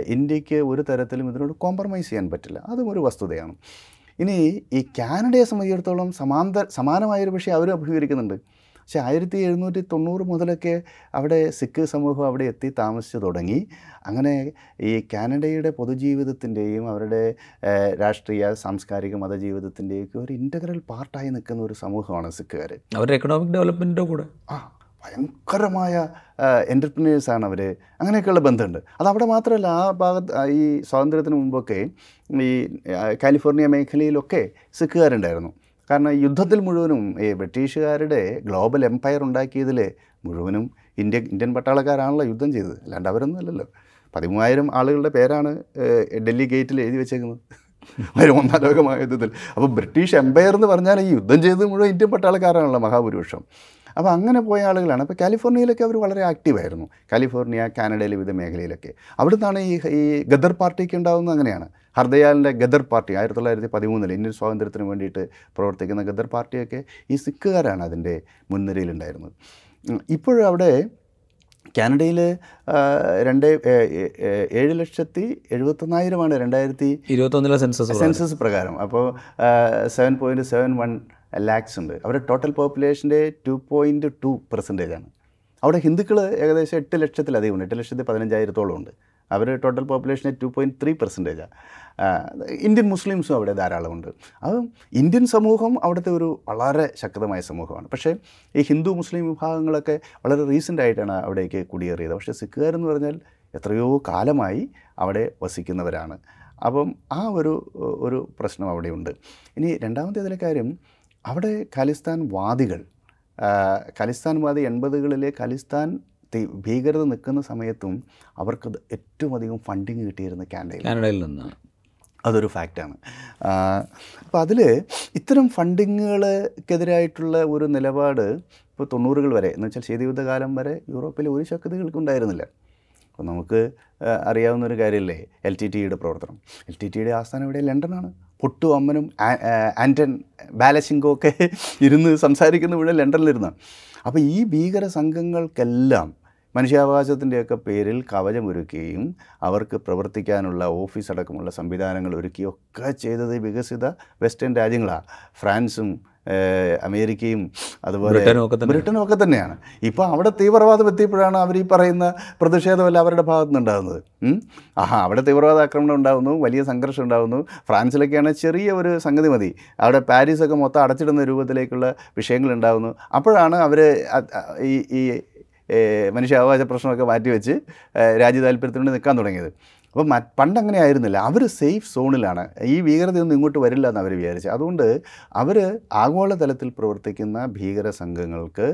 ഇന്ത്യയ്ക്ക് ഒരു തരത്തിലും ഇതിനോട് കോംപ്രമൈസ് ചെയ്യാൻ പറ്റില്ല. അതും ഒരു വസ്തുതയാണ്. ഇനി ഈ കാനഡയെ സംബന്ധിച്ചിടത്തോളം സമാന്തര സമാനമായൊരു പക്ഷേ അവരും അഭിമുഖീകരിക്കുന്നുണ്ട്. പക്ഷേ ആയിരത്തി എഴുന്നൂറ്റി തൊണ്ണൂറ് മുതലൊക്കെ അവിടെ സിഖ് സമൂഹം അവിടെ എത്തി താമസിച്ചു തുടങ്ങി. അങ്ങനെ ഈ കാനഡയുടെ പൊതുജീവിതത്തിന്റെയും അവരുടെ രാഷ്ട്രീയ സാംസ്കാരിക മതജീവിതത്തിന്റെയും ഒക്കെ ഒരു ഇന്റഗ്രൽ പാർട്ടായി നിൽക്കുന്ന ഒരു സമൂഹമാണ് സിഖുകാർ അവരുടെ എക്കണോമിക് ഡെവലപ്മെന്റിന്റെ കൂടെ? ആ ഭയങ്കരമായ എന്റർപ്രനേഴ്സാണ് അവർ അങ്ങനെയൊക്കെയുള്ള ബന്ധമുണ്ട്. അതവിടെ മാത്രമല്ല ആ ഭാഗത്ത് ഈ സ്വാതന്ത്ര്യത്തിന് മുമ്പൊക്കെ ഈ കാലിഫോർണിയ മേഖലയിലൊക്കെ സിഖുകാരുണ്ടായിരുന്നു. കാരണം യുദ്ധത്തിൽ മുഴുവനും ഈ ബ്രിട്ടീഷുകാരുടെ ഗ്ലോബൽ എംപയർ ഉണ്ടാക്കിയതിൽ മുഴുവനും ഇന്ത്യ ഇന്ത്യൻ പട്ടാളക്കാരാണല്ലോ യുദ്ധം ചെയ്തത്. അല്ലാണ്ട് അവരൊന്നും അല്ലല്ലോ. പതിമൂവായിരം ആളുകളുടെ പേരാണ് ഡൽഹി ഗേറ്റിൽ എഴുതി വെച്ചേക്കുന്നത്. ഒരു ഒന്നാം ലോകമായ യുദ്ധത്തിൽ അപ്പോൾ ബ്രിട്ടീഷ് എംപയർ എന്ന് പറഞ്ഞാൽ ഈ യുദ്ധം ചെയ്തത് മുഴുവൻ ഇന്ത്യൻ പട്ടാളക്കാരാണല്ലോ മഹാഭൂരിപക്ഷം. അപ്പോൾ അങ്ങനെ പോയ ആളുകളാണ്. അപ്പോൾ കാലിഫോർണിയയിലൊക്കെ അവർ വളരെ ആക്റ്റീവായിരുന്നു കാലിഫോർണിയ കാനഡയിലെ വിവിധ മേഖലയിലൊക്കെ. അവിടുന്നാണ് ഈ ഈ ഗദർ പാർട്ടിക്ക് ഉണ്ടാകുന്നത് അങ്ങനെയാണ്. ഹർദയാലിന്റെ ഗദർ പാർട്ടി ആയിരത്തി തൊള്ളായിരത്തി പതിമൂന്നിൽ ഇന്ത്യൻ സ്വാതന്ത്ര്യത്തിന് വേണ്ടിയിട്ട് പ്രവർത്തിക്കുന്ന ഗദർ പാർട്ടിയൊക്കെ ഈ സിഖുകാരാണ് അതിന്റെ മുൻനിരയിലുണ്ടായിരുന്നത്. ഇപ്പോഴും അവിടെ കാനഡയിൽ രണ്ട് ഏഴ് ലക്ഷത്തി എഴുപത്തൊന്നായിരമാണ് രണ്ടായിരത്തി ഇരുപത്തൊന്നിലെ സെൻസസ് സെൻസസ് പ്രകാരം. അപ്പോൾ seven point seven one lakhs ഉണ്ട്. അവരുടെ ടോട്ടൽ പോപ്പുലേഷന്റെ ടു പോയിന്റ് ടു പെർസെന്റേജ് ആണ്. അവിടെ ഹിന്ദുക്കൾ ഏകദേശം എട്ട് ലക്ഷത്തിലധികം ഉണ്ട്. എട്ട് ലക്ഷത്തി പതിനഞ്ചായിരത്തോളം ഉണ്ട്. അവർ ടോട്ടൽ പോപ്പുലേഷന്റെ ടു പോയിന്റ് ത്രീ പെർസെന്റേജാണ് ഇന്ത്യൻ മുസ്ലിംസും അവിടെ ധാരാളമുണ്ട് അത് ഇന്ത്യൻ സമൂഹം അവിടുത്തെ ഒരു വളരെ ശക്തമായ സമൂഹമാണ്. പക്ഷേ ഈ ഹിന്ദു മുസ്ലിം വിഭാഗങ്ങളൊക്കെ വളരെ റീസെന്റ് ആയിട്ടാണ് അവിടേക്ക് കുടിയേറിയത്. പക്ഷേ സിഖുകാരെന്ന് പറഞ്ഞാൽ എത്രയോ കാലമായി അവിടെ വസിക്കുന്നവരാണ്. അപ്പം ആ ഒരു ഒരു പ്രശ്നം അവിടെയുണ്ട്. ഇനി രണ്ടാമത്തെ ഇതിലെ കാര്യം അവിടെ ഖാലിസ്ഥാൻ വാദികൾ ഖാലിസ്ഥാൻവാദി ഖാലിസ്ഥാൻ വാദി എൺപതുകളിലെ ഖാലിസ്ഥാൻ ഭീകരത നിൽക്കുന്ന സമയത്തും അവർക്ക് ഏറ്റവും അധികം ഫണ്ടിങ് കിട്ടിയിരുന്ന കാനഡയിൽ കാനഡയിൽ നിന്നാണ് അതൊരു ഫാക്റ്റാണ് അപ്പോൾ അതിൽ ഇത്തരം ഫണ്ടിങ്ങുകൾക്കെതിരായിട്ടുള്ള ഒരു നിലപാട് ഇപ്പോൾ തൊണ്ണൂറുകൾ വരെ എന്ന് വെച്ചാൽ ശീതയുദ്ധകാലം വരെ യൂറോപ്പിൽ ഒരു ശക്തികൾക്കും ഉണ്ടായിരുന്നില്ല അപ്പോൾ നമുക്ക് അറിയാവുന്ന ഒരു കാര്യമല്ലേ എൽ ടി ടിയുടെ പ്രവർത്തനം. എൽ ടി ടിയുടെ ആസ്ഥാനം ഇവിടെ ലണ്ടനാണ്. പൊട്ടു അമ്മനും ആന്റൺ ബാലസിംഗോ ഒക്കെ ഇരുന്ന് സംസാരിക്കുന്ന ഇവിടെ ലണ്ടനിലിരുന്ന് അപ്പോൾ ഈ ഭീകര സംഘങ്ങൾക്കെല്ലാം മനുഷ്യാവകാശത്തിന്റെയൊക്കെ പേരിൽ കവചമൊരുക്കുകയും അവർക്ക് പ്രവർത്തിക്കാനുള്ള ഓഫീസ് അടക്കമുള്ള സംവിധാനങ്ങൾ ഒരുക്കുകയും ഒക്കെ ചെയ്തത് വികസിത വെസ്റ്റേൺ രാജ്യങ്ങളാണ്. ഫ്രാൻസും അമേരിക്കയും അതുപോലെ ബ്രിട്ടനും ഒക്കെ തന്നെയാണ്. ഇപ്പോൾ അവിടെ തീവ്രവാദം എത്തിയപ്പോഴാണ് അവർ ഈ പറയുന്ന പ്രതിഷേധമല്ല അവരുടെ ഭാഗത്തു നിന്നുണ്ടാകുന്നത്? ആഹാ അവിടെ തീവ്രവാദ ആക്രമണം ഉണ്ടാകുന്നു വലിയ സംഘർഷം ഉണ്ടാകുന്നു ഫ്രാൻസിലൊക്കെയാണ് ചെറിയ ഒരു സംഗതി മതി. അവിടെ പാരീസൊക്കെ മൊത്തം അടച്ചിടുന്ന രൂപത്തിലേക്കുള്ള വിഷയങ്ങൾ ഉണ്ടാകുന്നു അപ്പോഴാണ് അവർ ഈ ഈ മനുഷ്യാവകാശ പ്രശ്നമൊക്കെ മാറ്റിവെച്ച് രാജ്യ താല്പര്യത്തിന് നിൽക്കാൻ തുടങ്ങിയത്. അപ്പോൾ പണ്ട് അങ്ങനെ ആയിരുന്നില്ല. അവർ സേഫ് സോണിലാണ്. ഈ ഭീകരതയൊന്നും ഇങ്ങോട്ട് വരില്ല എന്ന് അവർ വിചാരിച്ചു. അതുകൊണ്ട് അവർ ആഗോളതലത്തിൽ പ്രവർത്തിക്കുന്ന ഭീകര സംഘങ്ങൾക്ക്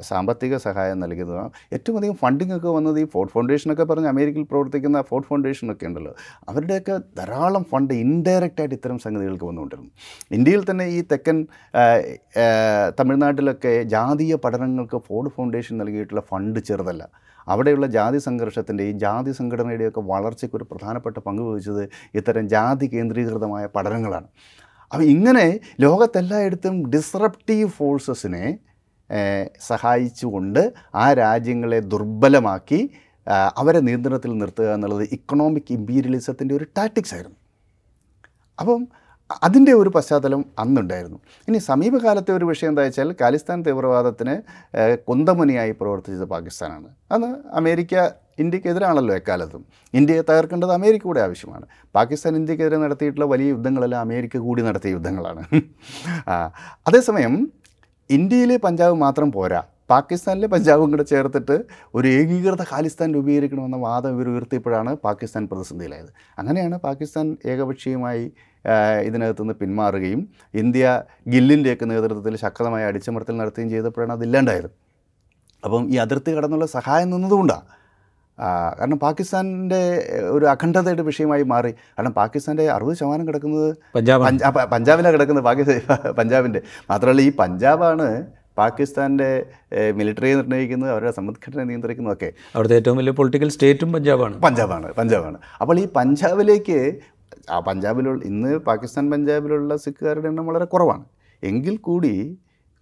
സാമ്പത്തിക സഹായം നൽകുന്ന ഏറ്റവും അധികം ഫണ്ടിംഗ് ഒക്കെ വന്നത് ഈ ഫോർട്ട് ഫൗണ്ടേഷനൊക്കെ പറഞ്ഞ് അമേരിക്കയിൽ പ്രവർത്തിക്കുന്ന ഫോർട്ട് ഫൗണ്ടേഷനൊക്കെ ഉണ്ടല്ലോ. അവരുടെയൊക്കെ ധാരാളം ഫണ്ട് ഇൻഡയറക്റ്റായിട്ട് ഇത്തരം സംഗതികൾക്ക് വന്നുകൊണ്ടിരുന്നു. ഇന്ത്യയിൽ തന്നെ ഈ തെക്കൻ തമിഴ്നാട്ടിലൊക്കെ ജാതീയ പഠനങ്ങൾക്ക് ഫോർഡ് ഫൗണ്ടേഷൻ നൽകിയിട്ടുള്ള ഫണ്ട് ചെറുതല്ല. അവിടെയുള്ള ജാതി സംഘർഷത്തിന്റെയും ജാതി സംഘടനയുടെയൊക്കെ വളർച്ചയ്ക്ക് ഒരു പ്രധാനപ്പെട്ട പങ്ക് വഹിച്ചത് ഇത്തരം ജാതി കേന്ദ്രീകൃതമായ പഠനങ്ങളാണ്. അപ്പോൾ ഇങ്ങനെ ലോകത്തെല്ലായിടത്തും ഡിസ്റപ്റ്റീവ് ഫോഴ്സസിനെ സഹായിച്ചുകൊണ്ട് ആ രാജ്യങ്ങളെ ദുർബലമാക്കി അവരെ നിയന്ത്രണത്തിൽ നിർത്തുക എന്നുള്ളത് ഇക്കണോമിക് ഇമ്പീരിയലിസത്തിന്റെ ഒരു ടാറ്റിക്സ് ആയിരുന്നു. അപ്പം അതിന്റെ ഒരു പശ്ചാത്തലം അന്നുണ്ടായിരുന്നു. ഇനി സമീപകാലത്തെ ഒരു വിഷയം എന്താ വെച്ചാൽ ഖാലിസ്ഥാൻ തീവ്രവാദത്തിന് കുന്തമുനിയായി പ്രവർത്തിച്ചത് പാകിസ്ഥാനാണ്. അന്ന് അമേരിക്ക ഇന്ത്യക്കെതിരാണല്ലോ എക്കാലത്തും. ഇന്ത്യയെ തകർക്കേണ്ടത് അമേരിക്ക കൂടെ ആവശ്യമാണ്. പാകിസ്ഥാൻ ഇന്ത്യക്കെതിരെ നടത്തിയിട്ടുള്ള വലിയ യുദ്ധങ്ങളെല്ലാം അമേരിക്ക കൂടി നടത്തിയ യുദ്ധങ്ങളാണ്. അതേസമയം ഇന്ത്യയിലെ പഞ്ചാബ് മാത്രം പോരാ. പാകിസ്ഥാനിലെ പഞ്ചാബും കൂടെ ചേർത്തിട്ട് ഒരു ഏകീകൃത ഖാലിസ്ഥാൻ രൂപീകരിക്കണമെന്ന വാദം ഇവർ ഉയർത്തിയപ്പോഴാണ് പാകിസ്ഥാൻ പ്രതിസന്ധിയിലായത്. അങ്ങനെയാണ് പാകിസ്ഥാൻ ഏകപക്ഷീയമായി ഇതിനകത്തു ഇതിനകത്തുനിന്ന് പിന്മാറുകയും ഇന്ത്യ ഗില്ലിന്റെയൊക്കെ നേതൃത്വത്തിൽ ശക്തമായ അടിച്ചമർത്തൽ നടത്തുകയും ചെയ്തപ്പോഴാണ് അതില്ലാണ്ടായത് അപ്പം ഈ അതിർത്തി കടന്നുള്ള സഹായം നിന്നതുകൊണ്ടാണ് കാരണം പാകിസ്ഥാന്റെ ഒരു അഖണ്ഡതയുടെ വിഷയമായി മാറി. കാരണം പാകിസ്ഥാന്റെ അറുപത് ശതമാനം കിടക്കുന്നത് പഞ്ചാബ് പഞ്ചാബിലാണ് കിടക്കുന്നത്. പാകിസ്ഥാൻ പഞ്ചാബിന്റെ. മാത്രമല്ല ഈ പഞ്ചാബാണ് പാകിസ്ഥാന്റെ മിലിറ്ററിയെ നിർണയിക്കുന്നത് അവരുടെ സമ്പദ്ഘടന നിയന്ത്രിക്കുന്നതൊക്കെ അവിടുത്തെ ഏറ്റവും വലിയ പൊളിറ്റിക്കൽ സ്റ്റേറ്റും പഞ്ചാബാണ്. പഞ്ചാബാണ് പഞ്ചാബാണ്. അപ്പോൾ ഈ പഞ്ചാബിലേക്ക് ആ പഞ്ചാബിലുള്ള ഇന്ന് പാകിസ്ഥാൻ പഞ്ചാബിലുള്ള സിഖുകാരുടെ എണ്ണം വളരെ കുറവാണ്. എങ്കിൽ കൂടി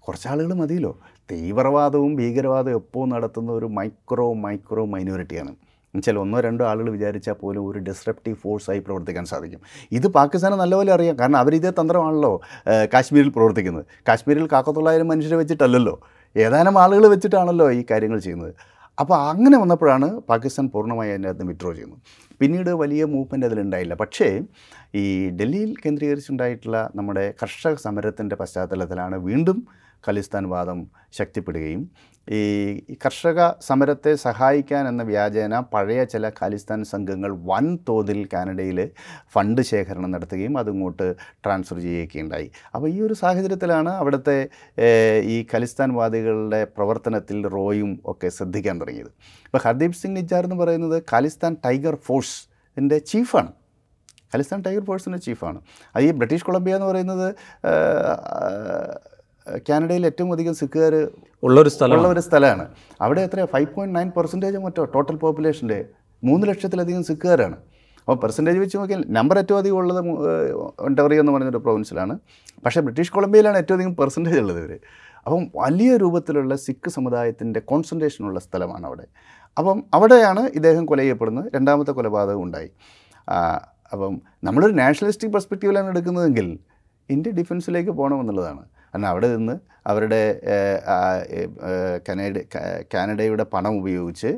കുറച്ചാളുകൾ മതിയല്ലോ. തീവ്രവാദവും ഭീകരവാദവും എപ്പോൾ നടത്തുന്ന ഒരു മൈക്രോ മൈക്രോ മൈനോറിറ്റിയാണ്. എന്നുവെച്ചാൽ ഒന്നോ രണ്ടോ ആളുകൾ വിചാരിച്ചാൽ പോലും ഒരു ഡിസ്റപ്റ്റീവ് ഫോഴ്സായി പ്രവർത്തിക്കാൻ സാധിക്കും. ഇത് പാകിസ്ഥാന് നല്ലപോലെ അറിയാം. കാരണം അവരിതേ തന്ത്രമാണല്ലോ കാശ്മീരിൽ പ്രവർത്തിക്കുന്നത്. കാശ്മീരിൽ കാക്കത്തൊള്ളായിരം മനുഷ്യരെ വെച്ചിട്ടല്ലല്ലോ. ഏതാനും ആളുകൾ വെച്ചിട്ടാണല്ലോ ഈ കാര്യങ്ങൾ ചെയ്യുന്നത്. അപ്പോൾ അങ്ങനെ വന്നപ്പോഴാണ് പാകിസ്ഥാൻ പൂർണമായി അതിന്റെ അകത്ത് വിഡ്രോ ചെയ്യുന്നത്. പിന്നീട് വലിയ മൂവ്മെന്റ് അതിലുണ്ടായില്ല. പക്ഷേ ഈ ഡൽഹിയിൽ കേന്ദ്രീകരിച്ചുണ്ടായിട്ടുള്ള നമ്മുടെ കർഷക സമരത്തിന്റെ പശ്ചാത്തലത്തിലാണ് വീണ്ടും ഖലിസ്ഥാൻ വാദം ശക്തിപ്പെടുകയും ഈ കർഷക സമരത്തെ സഹായിക്കാൻ എന്ന വ്യാജേന പഴയ ചില ഖാലിസ്ഥാൻ സംഘങ്ങൾ വൻതോതിൽ കാനഡയിൽ ഫണ്ട് ശേഖരണം നടത്തുകയും അതിങ്ങോട്ട് ട്രാൻസ്ഫർ ചെയ്യുകയുണ്ടായി. അപ്പോൾ ഈ ഒരു സാഹചര്യത്തിലാണ് അവിടുത്തെ ഈ ഖലിസ്ഥാൻവാദികളുടെ പ്രവർത്തനത്തിൽ റോയും ഒക്കെ ശ്രദ്ധിക്കാൻ തുടങ്ങിയത്. ഇപ്പോൾ ഹർദീപ് സിംഗ് നിജാർ എന്ന് പറയുന്നത് ഖാലിസ്ഥാൻ ടൈഗർ ഫോഴ്സിന്റെ ചീഫാണ്. ഖലിസ്ഥാൻ ടൈഗർ ഫോഴ്സിന്റെ ചീഫാണ്. അത് ഈ ബ്രിട്ടീഷ് കൊളംബിയ എന്ന് പറയുന്നത് കാനഡയിൽ ഏറ്റവും അധികം സിഖുകാർ ഉള്ളൊരു സ്ഥലം ഉള്ള ഒരു സ്ഥലമാണ്. അവിടെ എത്രയാണ് ഫൈവ് പോയിന്റ് നയൻ പെർസെന്റേജ് മറ്റോ? ടോട്ടൽ പോപ്പുലേഷന്റെ മൂന്ന് ലക്ഷത്തിലധികം സിഖുകാരാണ്. അപ്പോൾ പെർസെന്റേജ് വെച്ച് നോക്കിയാൽ നമ്പർ ഏറ്റവും അധികം ഉള്ളത് ഒണ്ടറിയോ എന്ന് പറഞ്ഞൊരു പ്രൊവിൻസിലാണ് പക്ഷേ ബ്രിട്ടീഷ് കൊളംബിയയിലാണ് ഏറ്റവും അധികം പെർസെന്റേജ് ഉള്ളത് ഇവർ അപ്പം വലിയ രൂപത്തിലുള്ള സിഖ് സമുദായത്തിന്റെ കോൺസെൻട്രേഷനുള്ള സ്ഥലമാണ് അവിടെ. അപ്പം അവിടെയാണ് ഇദ്ദേഹം കൊല ചെയ്യപ്പെടുന്നത്. രണ്ടാമത്തെ കൊലപാതകം ഉണ്ടായി. അപ്പം നമ്മളൊരു നാഷണലിസ്റ്റിക് പെർസ്പെക്റ്റീവിലാണ് എടുക്കുന്നതെങ്കിൽ ഇന്ത്യ ഡിഫൻസിലേക്ക് പോകണമെന്നുള്ളതാണ്. കാരണം അവിടെ നിന്ന് അവരുടെ കനേഡ കാനഡയുടെ പണം ഉപയോഗിച്ച്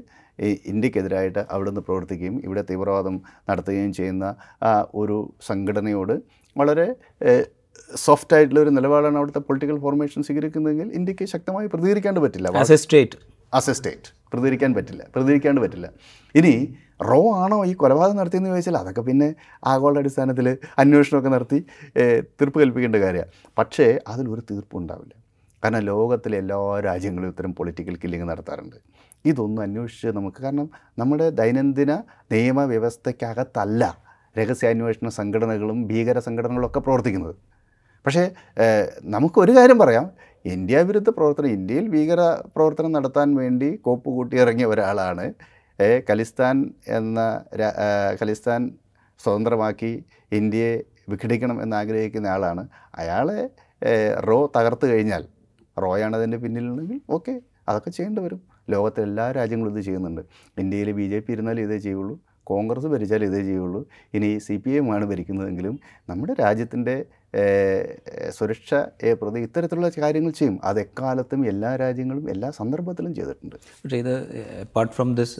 ഇന്ത്യക്കെതിരായിട്ട് അവിടെ നിന്ന് പ്രവർത്തിക്കുകയും ഇവിടെ തീവ്രവാദം നടത്തുകയും ചെയ്യുന്ന ആ ഒരു സംഘടനയോട് വളരെ സോഫ്റ്റ് ആയിട്ടുള്ള ഒരു നിലപാടാണ് അവിടുത്തെ പൊളിറ്റിക്കൽ ഫോർമേഷൻ സ്വീകരിക്കുന്നതെങ്കിൽ ഇന്ത്യയ്ക്ക് ശക്തമായി പ്രതികരിക്കാണ്ട് പറ്റില്ല. As a state as a state പ്രതികരിക്കാൻ പറ്റില്ല. പ്രതികരിക്കാണ്ട് പറ്റില്ല. ഇനി റോ ആണോ ഈ കൊലപാതകം നടത്തിയെന്ന് ചോദിച്ചാൽ അതൊക്കെ പിന്നെ ആഗോള അടിസ്ഥാനത്തിൽ അന്വേഷണമൊക്കെ നടത്തി തീർപ്പ് കൽപ്പിക്കേണ്ട കാര്യമാണ്. പക്ഷേ അതിലൊരു തീർപ്പും ഉണ്ടാവില്ല കാരണം ലോകത്തിലെ എല്ലാ രാജ്യങ്ങളും ഇത്തരം പൊളിറ്റിക്കൽ കില്ലിങ് നടത്താറുണ്ട്. ഇതൊന്നും അന്വേഷിച്ച് നമുക്ക് കാരണം നമ്മുടെ ദൈനംദിന നിയമവ്യവസ്ഥയ്ക്കകത്തല്ല രഹസ്യാന്വേഷണ സംഘടനകളും ഭീകര സംഘടനകളൊക്കെ പ്രവർത്തിക്കുന്നത്. പക്ഷേ നമുക്കൊരു കാര്യം പറയാം. ഇന്ത്യ വിരുദ്ധ പ്രവർത്തനം ഇന്ത്യയിൽ ഭീകര പ്രവർത്തനം നടത്താൻ വേണ്ടി കോപ്പ് കൂട്ടി ഇറങ്ങിയ ഒരാളാണ് ഖലിസ്ഥാൻ എന്ന ഖലിസ്ഥാൻ സ്വതന്ത്രമാക്കി ഇന്ത്യയെ വിഘടിക്കണം എന്നാഗ്രഹിക്കുന്ന ആളാണ്. അയാളെ റോ തകർത്ത് കഴിഞ്ഞാൽ റോയാണ് അതിന്റെ പിന്നിലുണ്ടെങ്കിൽ ഓക്കെ അതൊക്കെ ചെയ്യേണ്ടി വരും. ലോകത്തെ എല്ലാ രാജ്യങ്ങളും ഇത് ചെയ്യുന്നുണ്ട്. ഇന്ത്യയിൽ ബി ജെ പി ഇരുന്നാലും ഇതേ ചെയ്യുള്ളൂ. കോൺഗ്രസ് ഭരിച്ചാലും ഇതേ ചെയ്യുള്ളൂ. ഇനി സി പി എം ആണ് ഭരിക്കുന്നതെങ്കിലും നമ്മുടെ രാജ്യത്തിന്റെ സുരക്ഷയെ പ്രതി ഇത്തരത്തിലുള്ള കാര്യങ്ങൾ ചെയ്യും. അത് എക്കാലത്തും എല്ലാ രാജ്യങ്ങളും എല്ലാ സന്ദർഭത്തിലും ചെയ്തിട്ടുണ്ട്. പക്ഷേ ഇത് അപ്പാർട്ട് ഫ്രം ദിസ്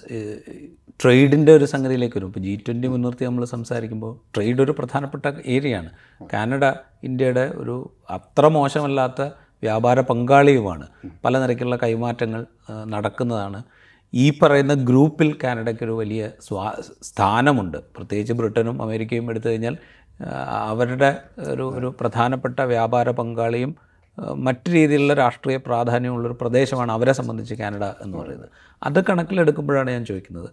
ട്രേഡിന്റെ ഒരു സംഗതിയിലേക്ക് വരും. ഇപ്പോൾ ജി ട്വന്റി മുൻനിർത്തി നമ്മൾ സംസാരിക്കുമ്പോൾ ട്രേഡ് ഒരു പ്രധാനപ്പെട്ട ഏരിയയാണ്. കാനഡ ഇന്ത്യയുടെ ഒരു അത്ര മോശമല്ലാത്ത വ്യാപാര പങ്കാളിയുമാണ്. പല നിരക്കുള്ള കൈമാറ്റങ്ങൾ നടക്കുന്നതാണ്. ഈ പറയുന്ന ഗ്രൂപ്പിൽ കാനഡയ്ക്ക് ഒരു വലിയ സ്വാ സ്ഥാനമുണ്ട്. പ്രത്യേകിച്ച് ബ്രിട്ടനും അമേരിക്കയും എടുത്തു കഴിഞ്ഞാൽ അവരുടെ ഒരു ഒരു പ്രധാനപ്പെട്ട വ്യാപാര പങ്കാളിയും മറ്റു രീതിയിലുള്ള രാഷ്ട്രീയ പ്രാധാന്യമുള്ളൊരു പ്രദേശമാണ് അവരെ സംബന്ധിച്ച് കാനഡ എന്ന് പറയുന്നത്. അത് കണക്കിലെടുക്കുമ്പോഴാണ് ഞാൻ ചോദിക്കുന്നത്.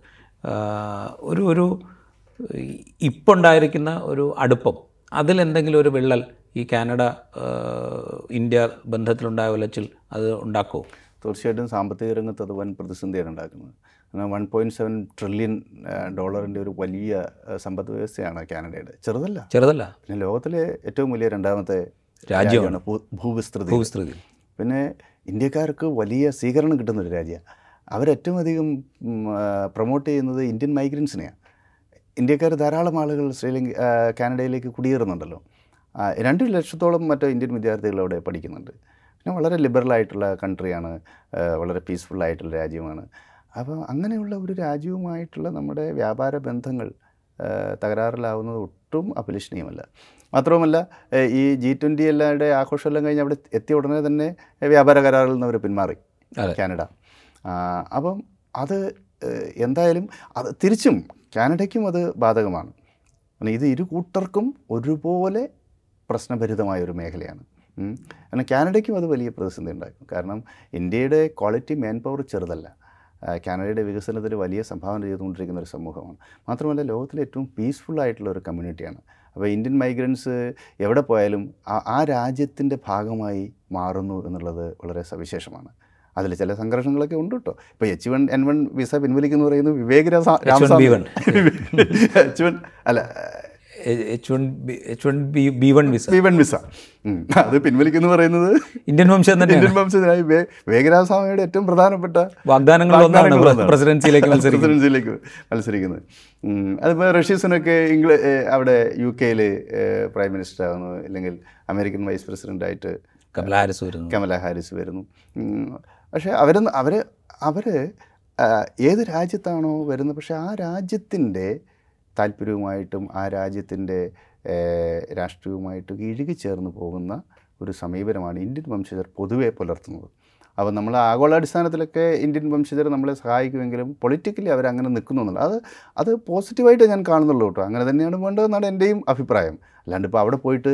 ഒരു ഒരു ഇപ്പുണ്ടായിരിക്കുന്ന ഒരു അടുപ്പം അതിലെന്തെങ്കിലും ഒരു വിള്ളൽ ഈ കാനഡ ഇന്ത്യ ബന്ധത്തിലുണ്ടായ ഉലച്ചിൽ അത് ഉണ്ടാക്കുമോ തീർച്ചയായിട്ടും സാമ്പത്തിക രംഗത്ത് അത് വൻ പ്രതിസന്ധിയാണ് ഉണ്ടാക്കുന്നത്. വൺ പോയിന്റ് സെവൻ ട്രില്യൺ ഡോളറിന്റെ ഒരു വലിയ സമ്പദ് വ്യവസ്ഥയാണ് കാനഡയുടെ. ചെറുതല്ല. ചെറുതല്ല. പിന്നെ ലോകത്തിലെ ഏറ്റവും വലിയ രണ്ടാമത്തെ രാജ്യമാണ്. ഭൂവിസ്തൃതി. ഭൂവിസ്തൃതി. പിന്നെ ഇന്ത്യക്കാർക്ക് വലിയ സ്വീകരണം കിട്ടുന്ന ഒരു രാജ്യമാണ് അവരേറ്റവും അധികം പ്രൊമോട്ട് ചെയ്യുന്നത് ഇന്ത്യൻ മൈഗ്രൻസിനെയാണ് ഇന്ത്യക്കാർ ധാരാളം ആളുകൾ ശ്രീലങ്ക കാനഡയിലേക്ക് കുടിയേറുന്നുണ്ടല്ലോ. രണ്ട് ലക്ഷത്തോളം മറ്റോ ഇന്ത്യൻ വിദ്യാർത്ഥികൾ അവിടെ പഠിക്കുന്നുണ്ട്. പിന്നെ വളരെ ലിബറൽ ആയിട്ടുള്ള കൺട്രിയാണ് വളരെ പീസ്ഫുള്ളായിട്ടുള്ള രാജ്യമാണ്. അപ്പോൾ അങ്ങനെയുള്ള ഒരു രാജ്യവുമായിട്ടുള്ള നമ്മുടെ വ്യാപാര ബന്ധങ്ങൾ തകരാറിലാവുന്നത് ഒട്ടും അഭിലഷണീയമല്ല മാത്രവുമല്ല ഈ ജി ട്വന്റി എല്ലാവരുടെ ആഘോഷമെല്ലാം കഴിഞ്ഞ് അവിടെ എത്തിയ ഉടനെ തന്നെ വ്യാപാര കരാറിൽ നിന്ന് അവർ പിന്മാറി കാനഡ. അപ്പം അത് എന്തായാലും അത് തിരിച്ചും കാനഡയ്ക്കും അത് ബാധകമാണ്. ഇത് ഇരു കൂട്ടർക്കും ഒരുപോലെ പ്രശ്നഭരിതമായ ഒരു മേഖലയാണ്. കാരണം കാനഡയ്ക്കും അത് വലിയ പ്രതിസന്ധി ഉണ്ടാക്കും. കാരണം ഇന്ത്യയുടെ ക്വാളിറ്റി മാൻ പവർ ചെറുതല്ല. കാനഡയുടെ വികസനത്തിന് വലിയ സംഭാവന ചെയ്തുകൊണ്ടിരിക്കുന്ന ഒരു സമൂഹമാണ്. മാത്രമല്ല ലോകത്തിലെ ഏറ്റവും പീസ്ഫുൾ ആയിട്ടുള്ള ഒരു കമ്മ്യൂണിറ്റിയാണ് അപ്പോൾ ഇന്ത്യൻ മൈഗ്രൻസ് എവിടെ പോയാലും ആ- രാജ്യത്തിന്റെ ഭാഗമായി മാറുന്നു എന്നുള്ളത് വളരെ സവിശേഷമാണ്. അതിൽ ചില സംഘർഷങ്ങളൊക്കെ ഉണ്ട് കേട്ടോ. ഇപ്പോൾ H one N one visa പിൻവലിക്കുന്നു പറയുന്നു വിവേക് രാമസ്വാമി എച്ച് വൺ അല്ല H one B H one B B one visa one visa അത് പിൻവലിക്കുന്നു പറയുന്നത് ഇന്ത്യൻ വംശം ഇന്ത്യൻ വംശജനായ വേ- വിവേകരാമസ്വാമിയുടെ ഏറ്റവും പ്രധാനപ്പെട്ട വാഗ്ദാനങ്ങൾ ഒന്നാണ് പ്രസിഡൻസിയിലേക്ക് പ്രസിഡൻസിയിലേക്ക് മത്സരിക്കുന്നത്. അതിപ്പോൾ റഷ്യസിനൊക്കെ ഇംഗ്ല അവിടെ യു കെയിൽ പ്രൈം മിനിസ്റ്റർ ആകുന്നു അല്ലെങ്കിൽ അമേരിക്കൻ വൈസ് പ്രസിഡന്റ് ആയിട്ട് കമല ഹാരിസ് വരുന്നു. കമല ഹാരിസ് വരുന്നു. പക്ഷേ അവർ അവർ അവർ ഏത് രാജ്യത്താണോ വരുന്നത്? പക്ഷേ ആ രാജ്യത്തിന്റെ താല്പര്യവുമായിട്ടും ആ രാജ്യത്തിന്റെ രാഷ്ട്രീയവുമായിട്ടും ഇഴുകി ചേർന്ന് പോകുന്ന ഒരു സമീപനമാണ് ഇന്ത്യൻ വംശജർ പൊതുവെ പുലർത്തുന്നത്. അപ്പോൾ നമ്മൾ ആഗോളാടിസ്ഥാനത്തിലൊക്കെ ഇന്ത്യൻ വംശജർ നമ്മളെ സഹായിക്കുമെങ്കിലും പൊളിറ്റിക്കലി അവരങ്ങനെ നിൽക്കുന്നു എന്നുള്ളത്. അത് അത് പോസിറ്റീവായിട്ട് ഞാൻ കാണുന്നുള്ളൂ കേട്ടോ. അങ്ങനെ തന്നെയാണ് വേണ്ടതെന്നാണ് എന്റെയും അഭിപ്രായം. അല്ലാണ്ട് ഇപ്പോൾ അവിടെ പോയിട്ട്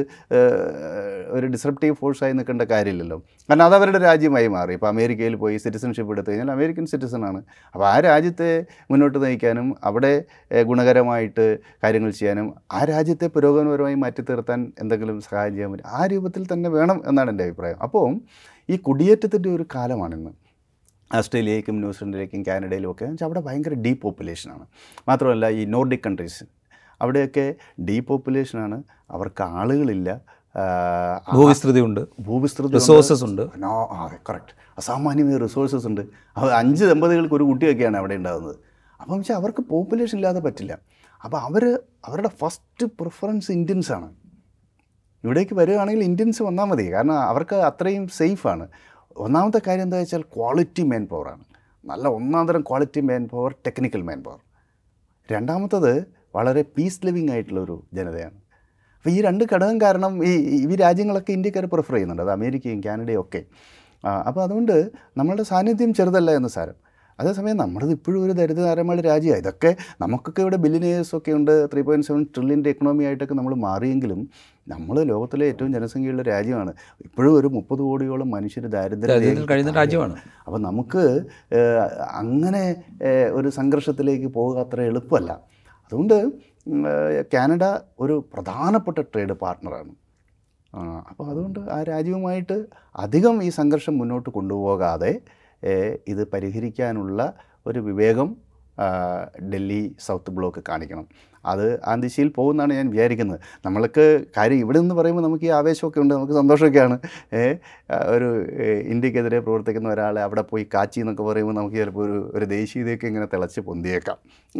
ഒരു ഡിസ്റപ്റ്റീവ് ഫോഴ്സായി നിൽക്കേണ്ട കാര്യമില്ലല്ലോ. കാരണം അത് അവരുടെ രാജ്യമായി മാറി. ഇപ്പോൾ അമേരിക്കയിൽ പോയി സിറ്റിസൺഷിപ്പ് എടുത്തു കഴിഞ്ഞാൽ അമേരിക്കൻ സിറ്റിസണാണ് അപ്പോൾ ആ രാജ്യത്തെ മുന്നോട്ട് നയിക്കാനും അവിടെ ഗുണകരമായിട്ട് കാര്യങ്ങൾ ചെയ്യാനും ആ രാജ്യത്തെ പുരോഗമനപരമായി മാറ്റി തീർത്താൻ എന്തെങ്കിലും സഹായം ചെയ്യാൻ പറ്റും. ആ രൂപത്തിൽ തന്നെ വേണം എന്നാണ് എന്റെ അഭിപ്രായം. അപ്പോൾ ഈ കുടിയേറ്റത്തിന്റെ ഒരു കാലമാണിന്ന്. ഓസ്ട്രേലിയയിലേക്കും ന്യൂസിലൻഡിലേക്കും കാനഡയിലും ഒക്കെ വെച്ചാൽ അവിടെ ഭയങ്കര ഡീപ്പ് പോപ്പുലേഷനാണ് മാത്രമല്ല ഈ നോർഡിക് കൺട്രീസ് അവിടെയൊക്കെ ഡീപോപ്പുലേഷനാണ് പോപ്പുലേഷനാണ് അവർക്ക് ആളുകളില്ല. ഭൂവിസ്തൃതിയുണ്ട് ഭൂവിസ്തൃതി ഉണ്ട് ഭൂവിസ്തൃതി റിസോഴ്സസ് ഉണ്ട്. അതെ കറക്റ്റ് അസാമാന്യമായ റിസോഴ്സസ് ഉണ്ട്. അഞ്ച് ദമ്പതികൾക്ക് ഒരു കുട്ടിയൊക്കെയാണ് അവിടെ ഉണ്ടാകുന്നത്. അപ്പം വെച്ചാൽ അവർക്ക് പോപ്പുലേഷൻ ഇല്ലാതെ പറ്റില്ല. അപ്പോൾ അവർ അവരുടെ ഫസ്റ്റ് പ്രിഫറൻസ് ഇന്ത്യൻസ് ആണ്. ഇവിടേക്ക് വരികയാണെങ്കിൽ ഇന്ത്യൻസ് വന്നാൽ മതി. കാരണം അവർക്ക് അത്രയും സേഫാണ് ഒന്നാമത്തെ കാര്യം എന്താ വെച്ചാൽ ക്വാളിറ്റി മാൻ പവറാണ് നല്ല ഒന്നാം തരം quality man power technical man power രണ്ടാമത്തത് വളരെ പീസ് ലിവിങ് ആയിട്ടുള്ളൊരു ജനതയാണ്. അപ്പോൾ ഈ രണ്ട് ഘടകം കാരണം ഈ ഈ രാജ്യങ്ങളൊക്കെ ഇന്ത്യക്കാർ പ്രിഫർ ചെയ്യുന്നുണ്ട്. അത് അമേരിക്കയും കാനഡയും ഒക്കെ. അപ്പോൾ അതുകൊണ്ട് നമ്മളുടെ സാന്നിധ്യം ചെറുതല്ല എന്ന് സാരം. അതേസമയം നമ്മുടേത് ഇപ്പോഴും ഒരു ദരിദ്രതാരമായ രാജ്യമാണ്. ഇതൊക്കെ നമുക്കൊക്കെ ഇവിടെ ബില്ലിനേഴ്സൊക്കെ ഒക്കെ ഉണ്ട്. ത്രീ പോയിന്റ് സെവൻ ട്രില്യന്റെ എക്കണോമി ആയിട്ടൊക്കെ നമ്മൾ മാറിയെങ്കിലും നമ്മൾ ലോകത്തിലെ ഏറ്റവും ജനസംഖ്യയുള്ള രാജ്യമാണ്. ഇപ്പോഴും ഒരു മുപ്പത് കോടിയോളം മനുഷ്യർ ദാരിദ്ര്യം കഴിയുന്ന രാജ്യമാണ്. അപ്പോൾ നമുക്ക് അങ്ങനെ ഒരു സംഘർഷത്തിലേക്ക് പോകുക അത്ര എളുപ്പമല്ല. അതുകൊണ്ട് കാനഡ ഒരു പ്രധാനപ്പെട്ട ട്രേഡ് പാർട്ട്ണറാണ്. അപ്പോൾ അതുകൊണ്ട് ആ രാജ്യവുമായിട്ട് അധികം ഈ സംഘർഷം മുന്നോട്ട് കൊണ്ടുപോകാതെ ഇത് പരിഹരിക്കാനുള്ള ഒരു വിവേകം ഡൽഹി സൗത്ത് ബ്ലോക്ക് കാണിക്കണം. അത് ആ ദിശയിൽ പോകുമെന്നാണ് ഞാൻ വിചാരിക്കുന്നത്. നമ്മൾക്ക് കാര്യം ഇവിടെ നിന്ന് പറയുമ്പോൾ നമുക്ക് ഈ ആവേശമൊക്കെ ഉണ്ട് നമുക്ക് സന്തോഷമൊക്കെയാണ്. ഒരു ഇന്ത്യക്കെതിരെ പ്രവർത്തിക്കുന്ന ഒരാളെ അവിടെ പോയി കാച്ചി എന്നൊക്കെ പറയുമ്പോൾ നമുക്ക് ചിലപ്പോൾ ഒരു ഒരു ദേശീയതയൊക്കെ ഇങ്ങനെ തിളച്ച് പൊന്തിയേക്കാം.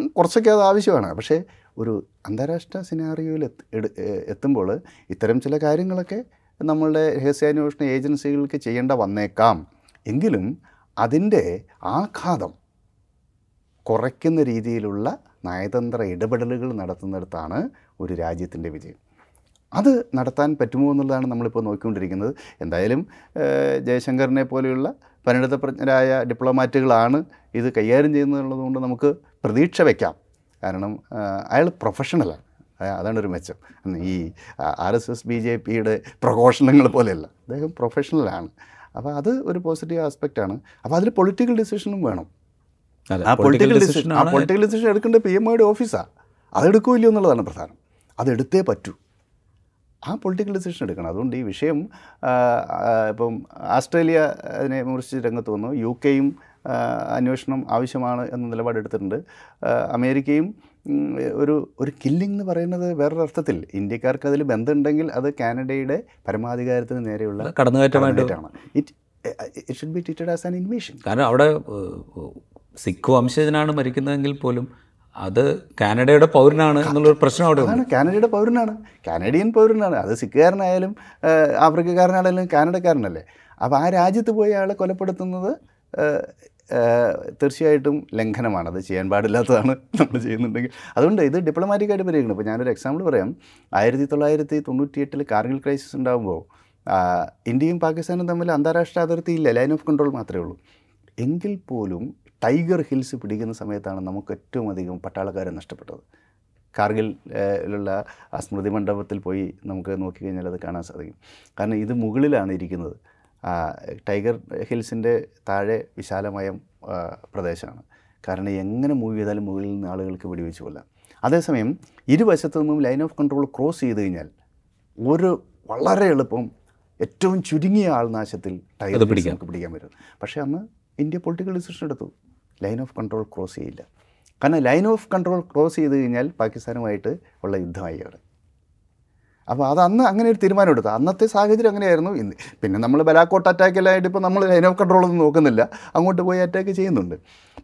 കുറച്ചൊക്കെ അത് ആവശ്യമാണ്. പക്ഷേ ഒരു അന്താരാഷ്ട്ര സിനാറിയോയിൽ എത്ത് എത്തുമ്പോൾ ഇത്തരം ചില കാര്യങ്ങളൊക്കെ നമ്മളുടെ രഹസ്യാന്വേഷണ ഏജൻസികൾക്ക് ചെയ്യേണ്ട വന്നേക്കാം. എങ്കിലും അതിന്റെ ആഘാതം കുറയ്ക്കുന്ന രീതിയിലുള്ള നയതന്ത്ര ഇടപെടലുകൾ നടത്തുന്നിടത്താണ് ഒരു രാജ്യത്തിന്റെ വിജയം. അത് നടത്താൻ പറ്റുമോ എന്നുള്ളതാണ് നമ്മളിപ്പോൾ നോക്കിക്കൊണ്ടിരിക്കുന്നത്. എന്തായാലും ജയശങ്കറിനെ പോലെയുള്ള പരിണിതപ്രജ്ഞരായ ഡിപ്ലോമാറ്റുകളാണ് ഇത് കൈകാര്യം ചെയ്യുന്നതുള്ളതുകൊണ്ട് നമുക്ക് പ്രതീക്ഷ വയ്ക്കാം കാരണം അയാൾ പ്രൊഫഷണലാണ്. അതാണ് ഒരു മെച്ചം. ഈ R S S B J പിയുടെ പ്രഘോഷണങ്ങൾ പോലെയല്ല. അദ്ദേഹം പ്രൊഫഷണലാണ്. അപ്പോൾ അത് ഒരു പോസിറ്റീവ് ആസ്പെക്റ്റാണ്. അപ്പോൾ അതിൽ പൊളിറ്റിക്കൽ ഡിസിഷനും വേണം. ആ പൊളിറ്റിക്കൽ ഡിസിഷൻ ആ പൊളിറ്റിക്കൽ ഡിസിഷൻ എടുക്കേണ്ടത് പി എം ഒയുടെ ഓഫീസാണ് അതെടുക്കില്ല എന്നുള്ളതാണ് പ്രധാനം. അതെടുത്തേ പറ്റൂ. ആ പൊളിറ്റിക്കൽ ഡിസിഷൻ എടുക്കണം. അതുകൊണ്ട് ഈ വിഷയം ഇപ്പം ആസ്ട്രേലിയ അതിനെ വിമർശിച്ച് രംഗത്ത് വന്നു. യു കെയും അന്വേഷണം ആവശ്യമാണ് എന്ന നിലപാടെടുത്തിട്ടുണ്ട് അമേരിക്കയും ഒരു ഒരു കില്ലിംഗ് എന്ന് പറയുന്നത് വേറൊരു അർത്ഥത്തിൽ ഇന്ത്യക്കാർക്ക് അതിൽ ബന്ധമുണ്ടെങ്കിൽ അത് കാനഡയുടെ പരമാധികാരത്തിന് നേരെയുള്ള കടന്നുകയറ്റമായിട്ടാണ് കടന്നുകയറ്റമായിട്ട് it it should be treated as an invasion കാരണം അവിടെ സിഖ് വംശജനാണ് മരിക്കുന്നതെങ്കിൽ പോലും അത് കാനഡയുടെ പൗരനാണ് എന്നുള്ളൊരു പ്രശ്നം അവിടെ അതാണ് കാനഡയുടെ പൗരനാണ്. കാനഡിയൻ പൗരനാണ്. അത് സിഖുകാരനായാലും ആഫ്രിക്കക്കാരനാണെങ്കിലും കാനഡക്കാരനല്ലേ. അപ്പോൾ ആ രാജ്യത്ത് പോയി അയാളെ കൊലപ്പെടുത്തുന്നത് തീർച്ചയായിട്ടും ലംഘനമാണ്. അത് ചെയ്യാൻ പാടില്ലാത്തതാണ് നമ്മൾ ചെയ്യുന്നുണ്ടെങ്കിൽ. അതുകൊണ്ട് ഇത് ഡിപ്ലോമാറ്റിക് ആയിട്ട് പരിഗണിക്കണം. ഇപ്പോൾ ഞാനൊരു എക്സാമ്പിൾ പറയാം. ആയിരത്തി തൊള്ളായിരത്തി തൊണ്ണൂറ്റി എട്ടിൽ കാർഗിൽ ക്രൈസിസ് ഉണ്ടാകുമ്പോൾ ഇന്ത്യയും പാകിസ്ഥാനും തമ്മിൽ അന്താരാഷ്ട്ര അതിർത്തി ഇല്ല ലൈൻ ഓഫ് കൺട്രോൾ മാത്രമേ ഉള്ളൂ. എങ്കിൽ പോലും ടൈഗർ ഹിൽസ് പിടിക്കുന്ന സമയത്താണ് നമുക്ക് ഏറ്റവും അധികം പട്ടാളക്കാരെ നഷ്ടപ്പെട്ടത്. കാർഗിലുള്ള ആ സ്മൃതി മണ്ഡപത്തിൽ പോയി നമുക്ക് നോക്കിക്കഴിഞ്ഞാൽ അത് കാണാൻ സാധിക്കും. കാരണം ഇത് മുകളിലാണ് ഇരിക്കുന്നത്. ടൈഗർ ഹിൽസിന്റെ താഴെ വിശാലമായ പ്രദേശമാണ്. കാരണം എങ്ങനെ മൂവ് ചെയ്താലും മുകളിൽ നിന്ന് ആളുകൾക്ക് വെടിവെച്ച് കൊല്ലാം. അതേസമയം ഇരുവശത്തു നിന്നും ലൈൻ ഓഫ് കൺട്രോൾ ക്രോസ് ചെയ്ത് കഴിഞ്ഞാൽ ഒരു വളരെ എളുപ്പം ഏറ്റവും ചുരുങ്ങിയ ആൾനാശത്തിൽ ടൈഗർ പിടിക്കാൻ പറ്റും. പക്ഷേ അന്ന് ഇന്ത്യ പൊളിറ്റിക്കൽ ഡിസിഷൻ എടുത്തു. ലൈൻ ഓഫ് കൺട്രോൾ ക്രോസ് ചെയ്യില്ല. കാരണം ലൈൻ ഓഫ് കൺട്രോൾ ക്രോസ് ചെയ്ത് കഴിഞ്ഞാൽ പാകിസ്ഥാനുമായിട്ട് ഉള്ള യുദ്ധമായി അവിടെ. അപ്പോൾ അത് അന്ന് അങ്ങനെ ഒരു തീരുമാനം എടുത്തു. അന്നത്തെ സാഹചര്യം അങ്ങനെയായിരുന്നു. ഇന്ന് പിന്നെ നമ്മൾ ബലാക്കോട്ട് അറ്റാക്കെല്ലായിട്ട് ഇപ്പോൾ നമ്മൾ ലൈൻ ഓഫ് കൺട്രോൾ ഒന്നും നോക്കുന്നില്ല. അങ്ങോട്ട് പോയി അറ്റാക്ക് ചെയ്യുന്നുണ്ട്.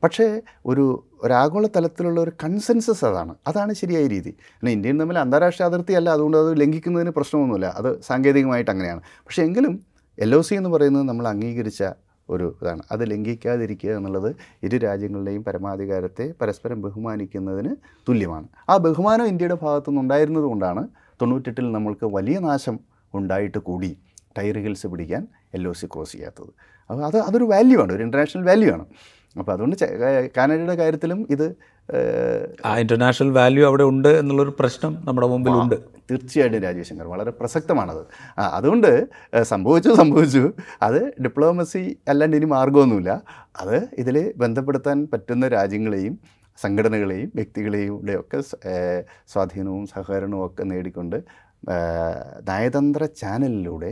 പക്ഷേ ഒരു ഒരാഗോള തലത്തിലുള്ള ഒരു കൺസെൻസസ് അതാണ്. അതാണ് ശരിയായ രീതി. പിന്നെ ഇന്ത്യയും തമ്മിൽ അന്താരാഷ്ട്ര അതിർത്തി അല്ല അതുകൊണ്ട് അത് ലംഘിക്കുന്നതിന് പ്രശ്നമൊന്നുമില്ല. അത് സാങ്കേതികമായിട്ട് അങ്ങനെയാണ്. പക്ഷേ എങ്കിലും എൽ ഒ സി എന്ന് പറയുന്നത് നമ്മൾ അംഗീകരിച്ച ഒരു ഇതാണ്. അത് ലംഘിക്കാതിരിക്കുക എന്നുള്ളത് ഇരു രാജ്യങ്ങളുടെയും പരമാധികാരത്തെ പരസ്പരം ബഹുമാനിക്കുന്നതിന് തുല്യമാണ്. ആ ബഹുമാനം ഇന്ത്യയുടെ ഭാഗത്തു നിന്നുണ്ടായിരുന്നത് കൊണ്ടാണ് തൊണ്ണൂറ്റെട്ടിൽ നമ്മൾക്ക് വലിയ നാശം ഉണ്ടായിട്ട് കൂടി ടൈർ ഹിൽസ് പിടിക്കാൻ എൽ ഒ സി ക്രോസ് ചെയ്യാത്തത്. അപ്പോൾ അത് അതൊരു വാല്യൂ ആണ് ഒരു ഇന്റർനാഷണൽ വാല്യൂ ആണ്. അപ്പോൾ അതുകൊണ്ട് കാനഡയുടെ കാര്യത്തിലും ഇത് ആ ഇന്റർനാഷണൽ വാല്യൂ അവിടെ ഉണ്ട് എന്നുള്ളൊരു പ്രശ്നം നമ്മുടെ മുമ്പിലുണ്ട് തീർച്ചയായിട്ടും രാജീവ് ശങ്കർ വളരെ പ്രസക്തമാണത്. ആ അതുകൊണ്ട് സംഭവിച്ചു സംഭവിച്ചു. അത് ഡിപ്ലോമസി അല്ലാണ്ട് ഇനി മാർഗമൊന്നുമില്ല അത് ഇതിൽ ബന്ധപ്പെടുത്താൻ പറ്റുന്ന രാജ്യങ്ങളെയും സംഘടനകളെയും വ്യക്തികളെയും ഒക്കെ സ്വാധീനവും സഹകരണവും ഒക്കെ നേടിക്കൊണ്ട് നയതന്ത്ര ചാനലിലൂടെ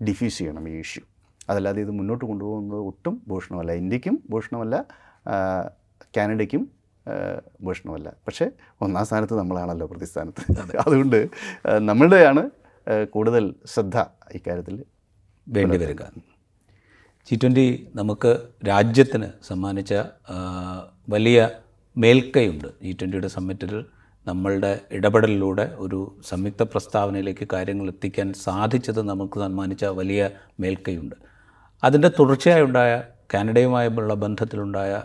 ഡിഫ്യൂസ് ചെയ്യണം ഈ ഇഷ്യൂ അതല്ലാതെ ഇത് മുന്നോട്ട് കൊണ്ടുപോകുന്നത് ഒട്ടും ഭൂഷണമല്ല. ഇന്ത്യക്കും ഭൂഷണമല്ല കാനഡയ്ക്കും ഭൂഷണമല്ല. പക്ഷേ ഒന്നാം സ്ഥാനത്ത് നമ്മളാണല്ലോ പ്രതിസ്ഥാനത്ത്. അതുകൊണ്ട് നമ്മളുടെയാണ് കൂടുതൽ ശ്രദ്ധ ഇക്കാര്യത്തിൽ വേണ്ടി വരിക. ജി ട്വന്റി നമുക്ക് രാജ്യത്തിന് സമ്മാനിച്ച വലിയ മേൽക്കൈയുണ്ട്. ജി ട്വന്റിയുടെ സമ്മിറ്റിൽ നമ്മളുടെ ഇടപെടലിലൂടെ ഒരു സംയുക്ത പ്രസ്താവനയിലേക്ക് കാര്യങ്ങൾ എത്തിക്കാൻ സാധിച്ചത് നമുക്ക് സമ്മാനിച്ച വലിയ മേൽക്കൈയുണ്ട്. അതിന്റെ തുടർച്ചയായുണ്ടായ കാനഡയുമായുള്ള ബന്ധത്തിലുണ്ടായ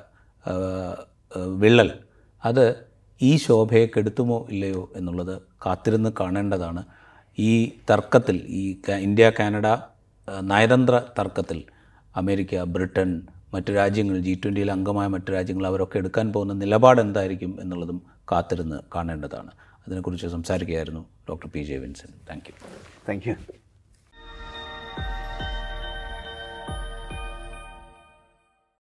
വിള്ളൽ അത് ഈ ശോഭയെ കെടുത്തുമോ ഇല്ലയോ എന്നുള്ളത് കാത്തിരുന്ന് കാണേണ്ടതാണ്. ഈ തർക്കത്തിൽ ഈ ഇന്ത്യ കാനഡ നയതന്ത്ര തർക്കത്തിൽ അമേരിക്ക ബ്രിട്ടൻ മറ്റു രാജ്യങ്ങൾ ജി ട്വന്റിയിൽ അംഗമായ മറ്റു രാജ്യങ്ങൾ അവരൊക്കെ എടുക്കാൻ പോകുന്ന നിലപാട് എന്തായിരിക്കും എന്നുള്ളതും കാത്തിരുന്ന് കാണേണ്ടതാണ്. അതിനെക്കുറിച്ച് സംസാരിക്കുകയായിരുന്നു doctor P J Vinson. Thank you. Thank you.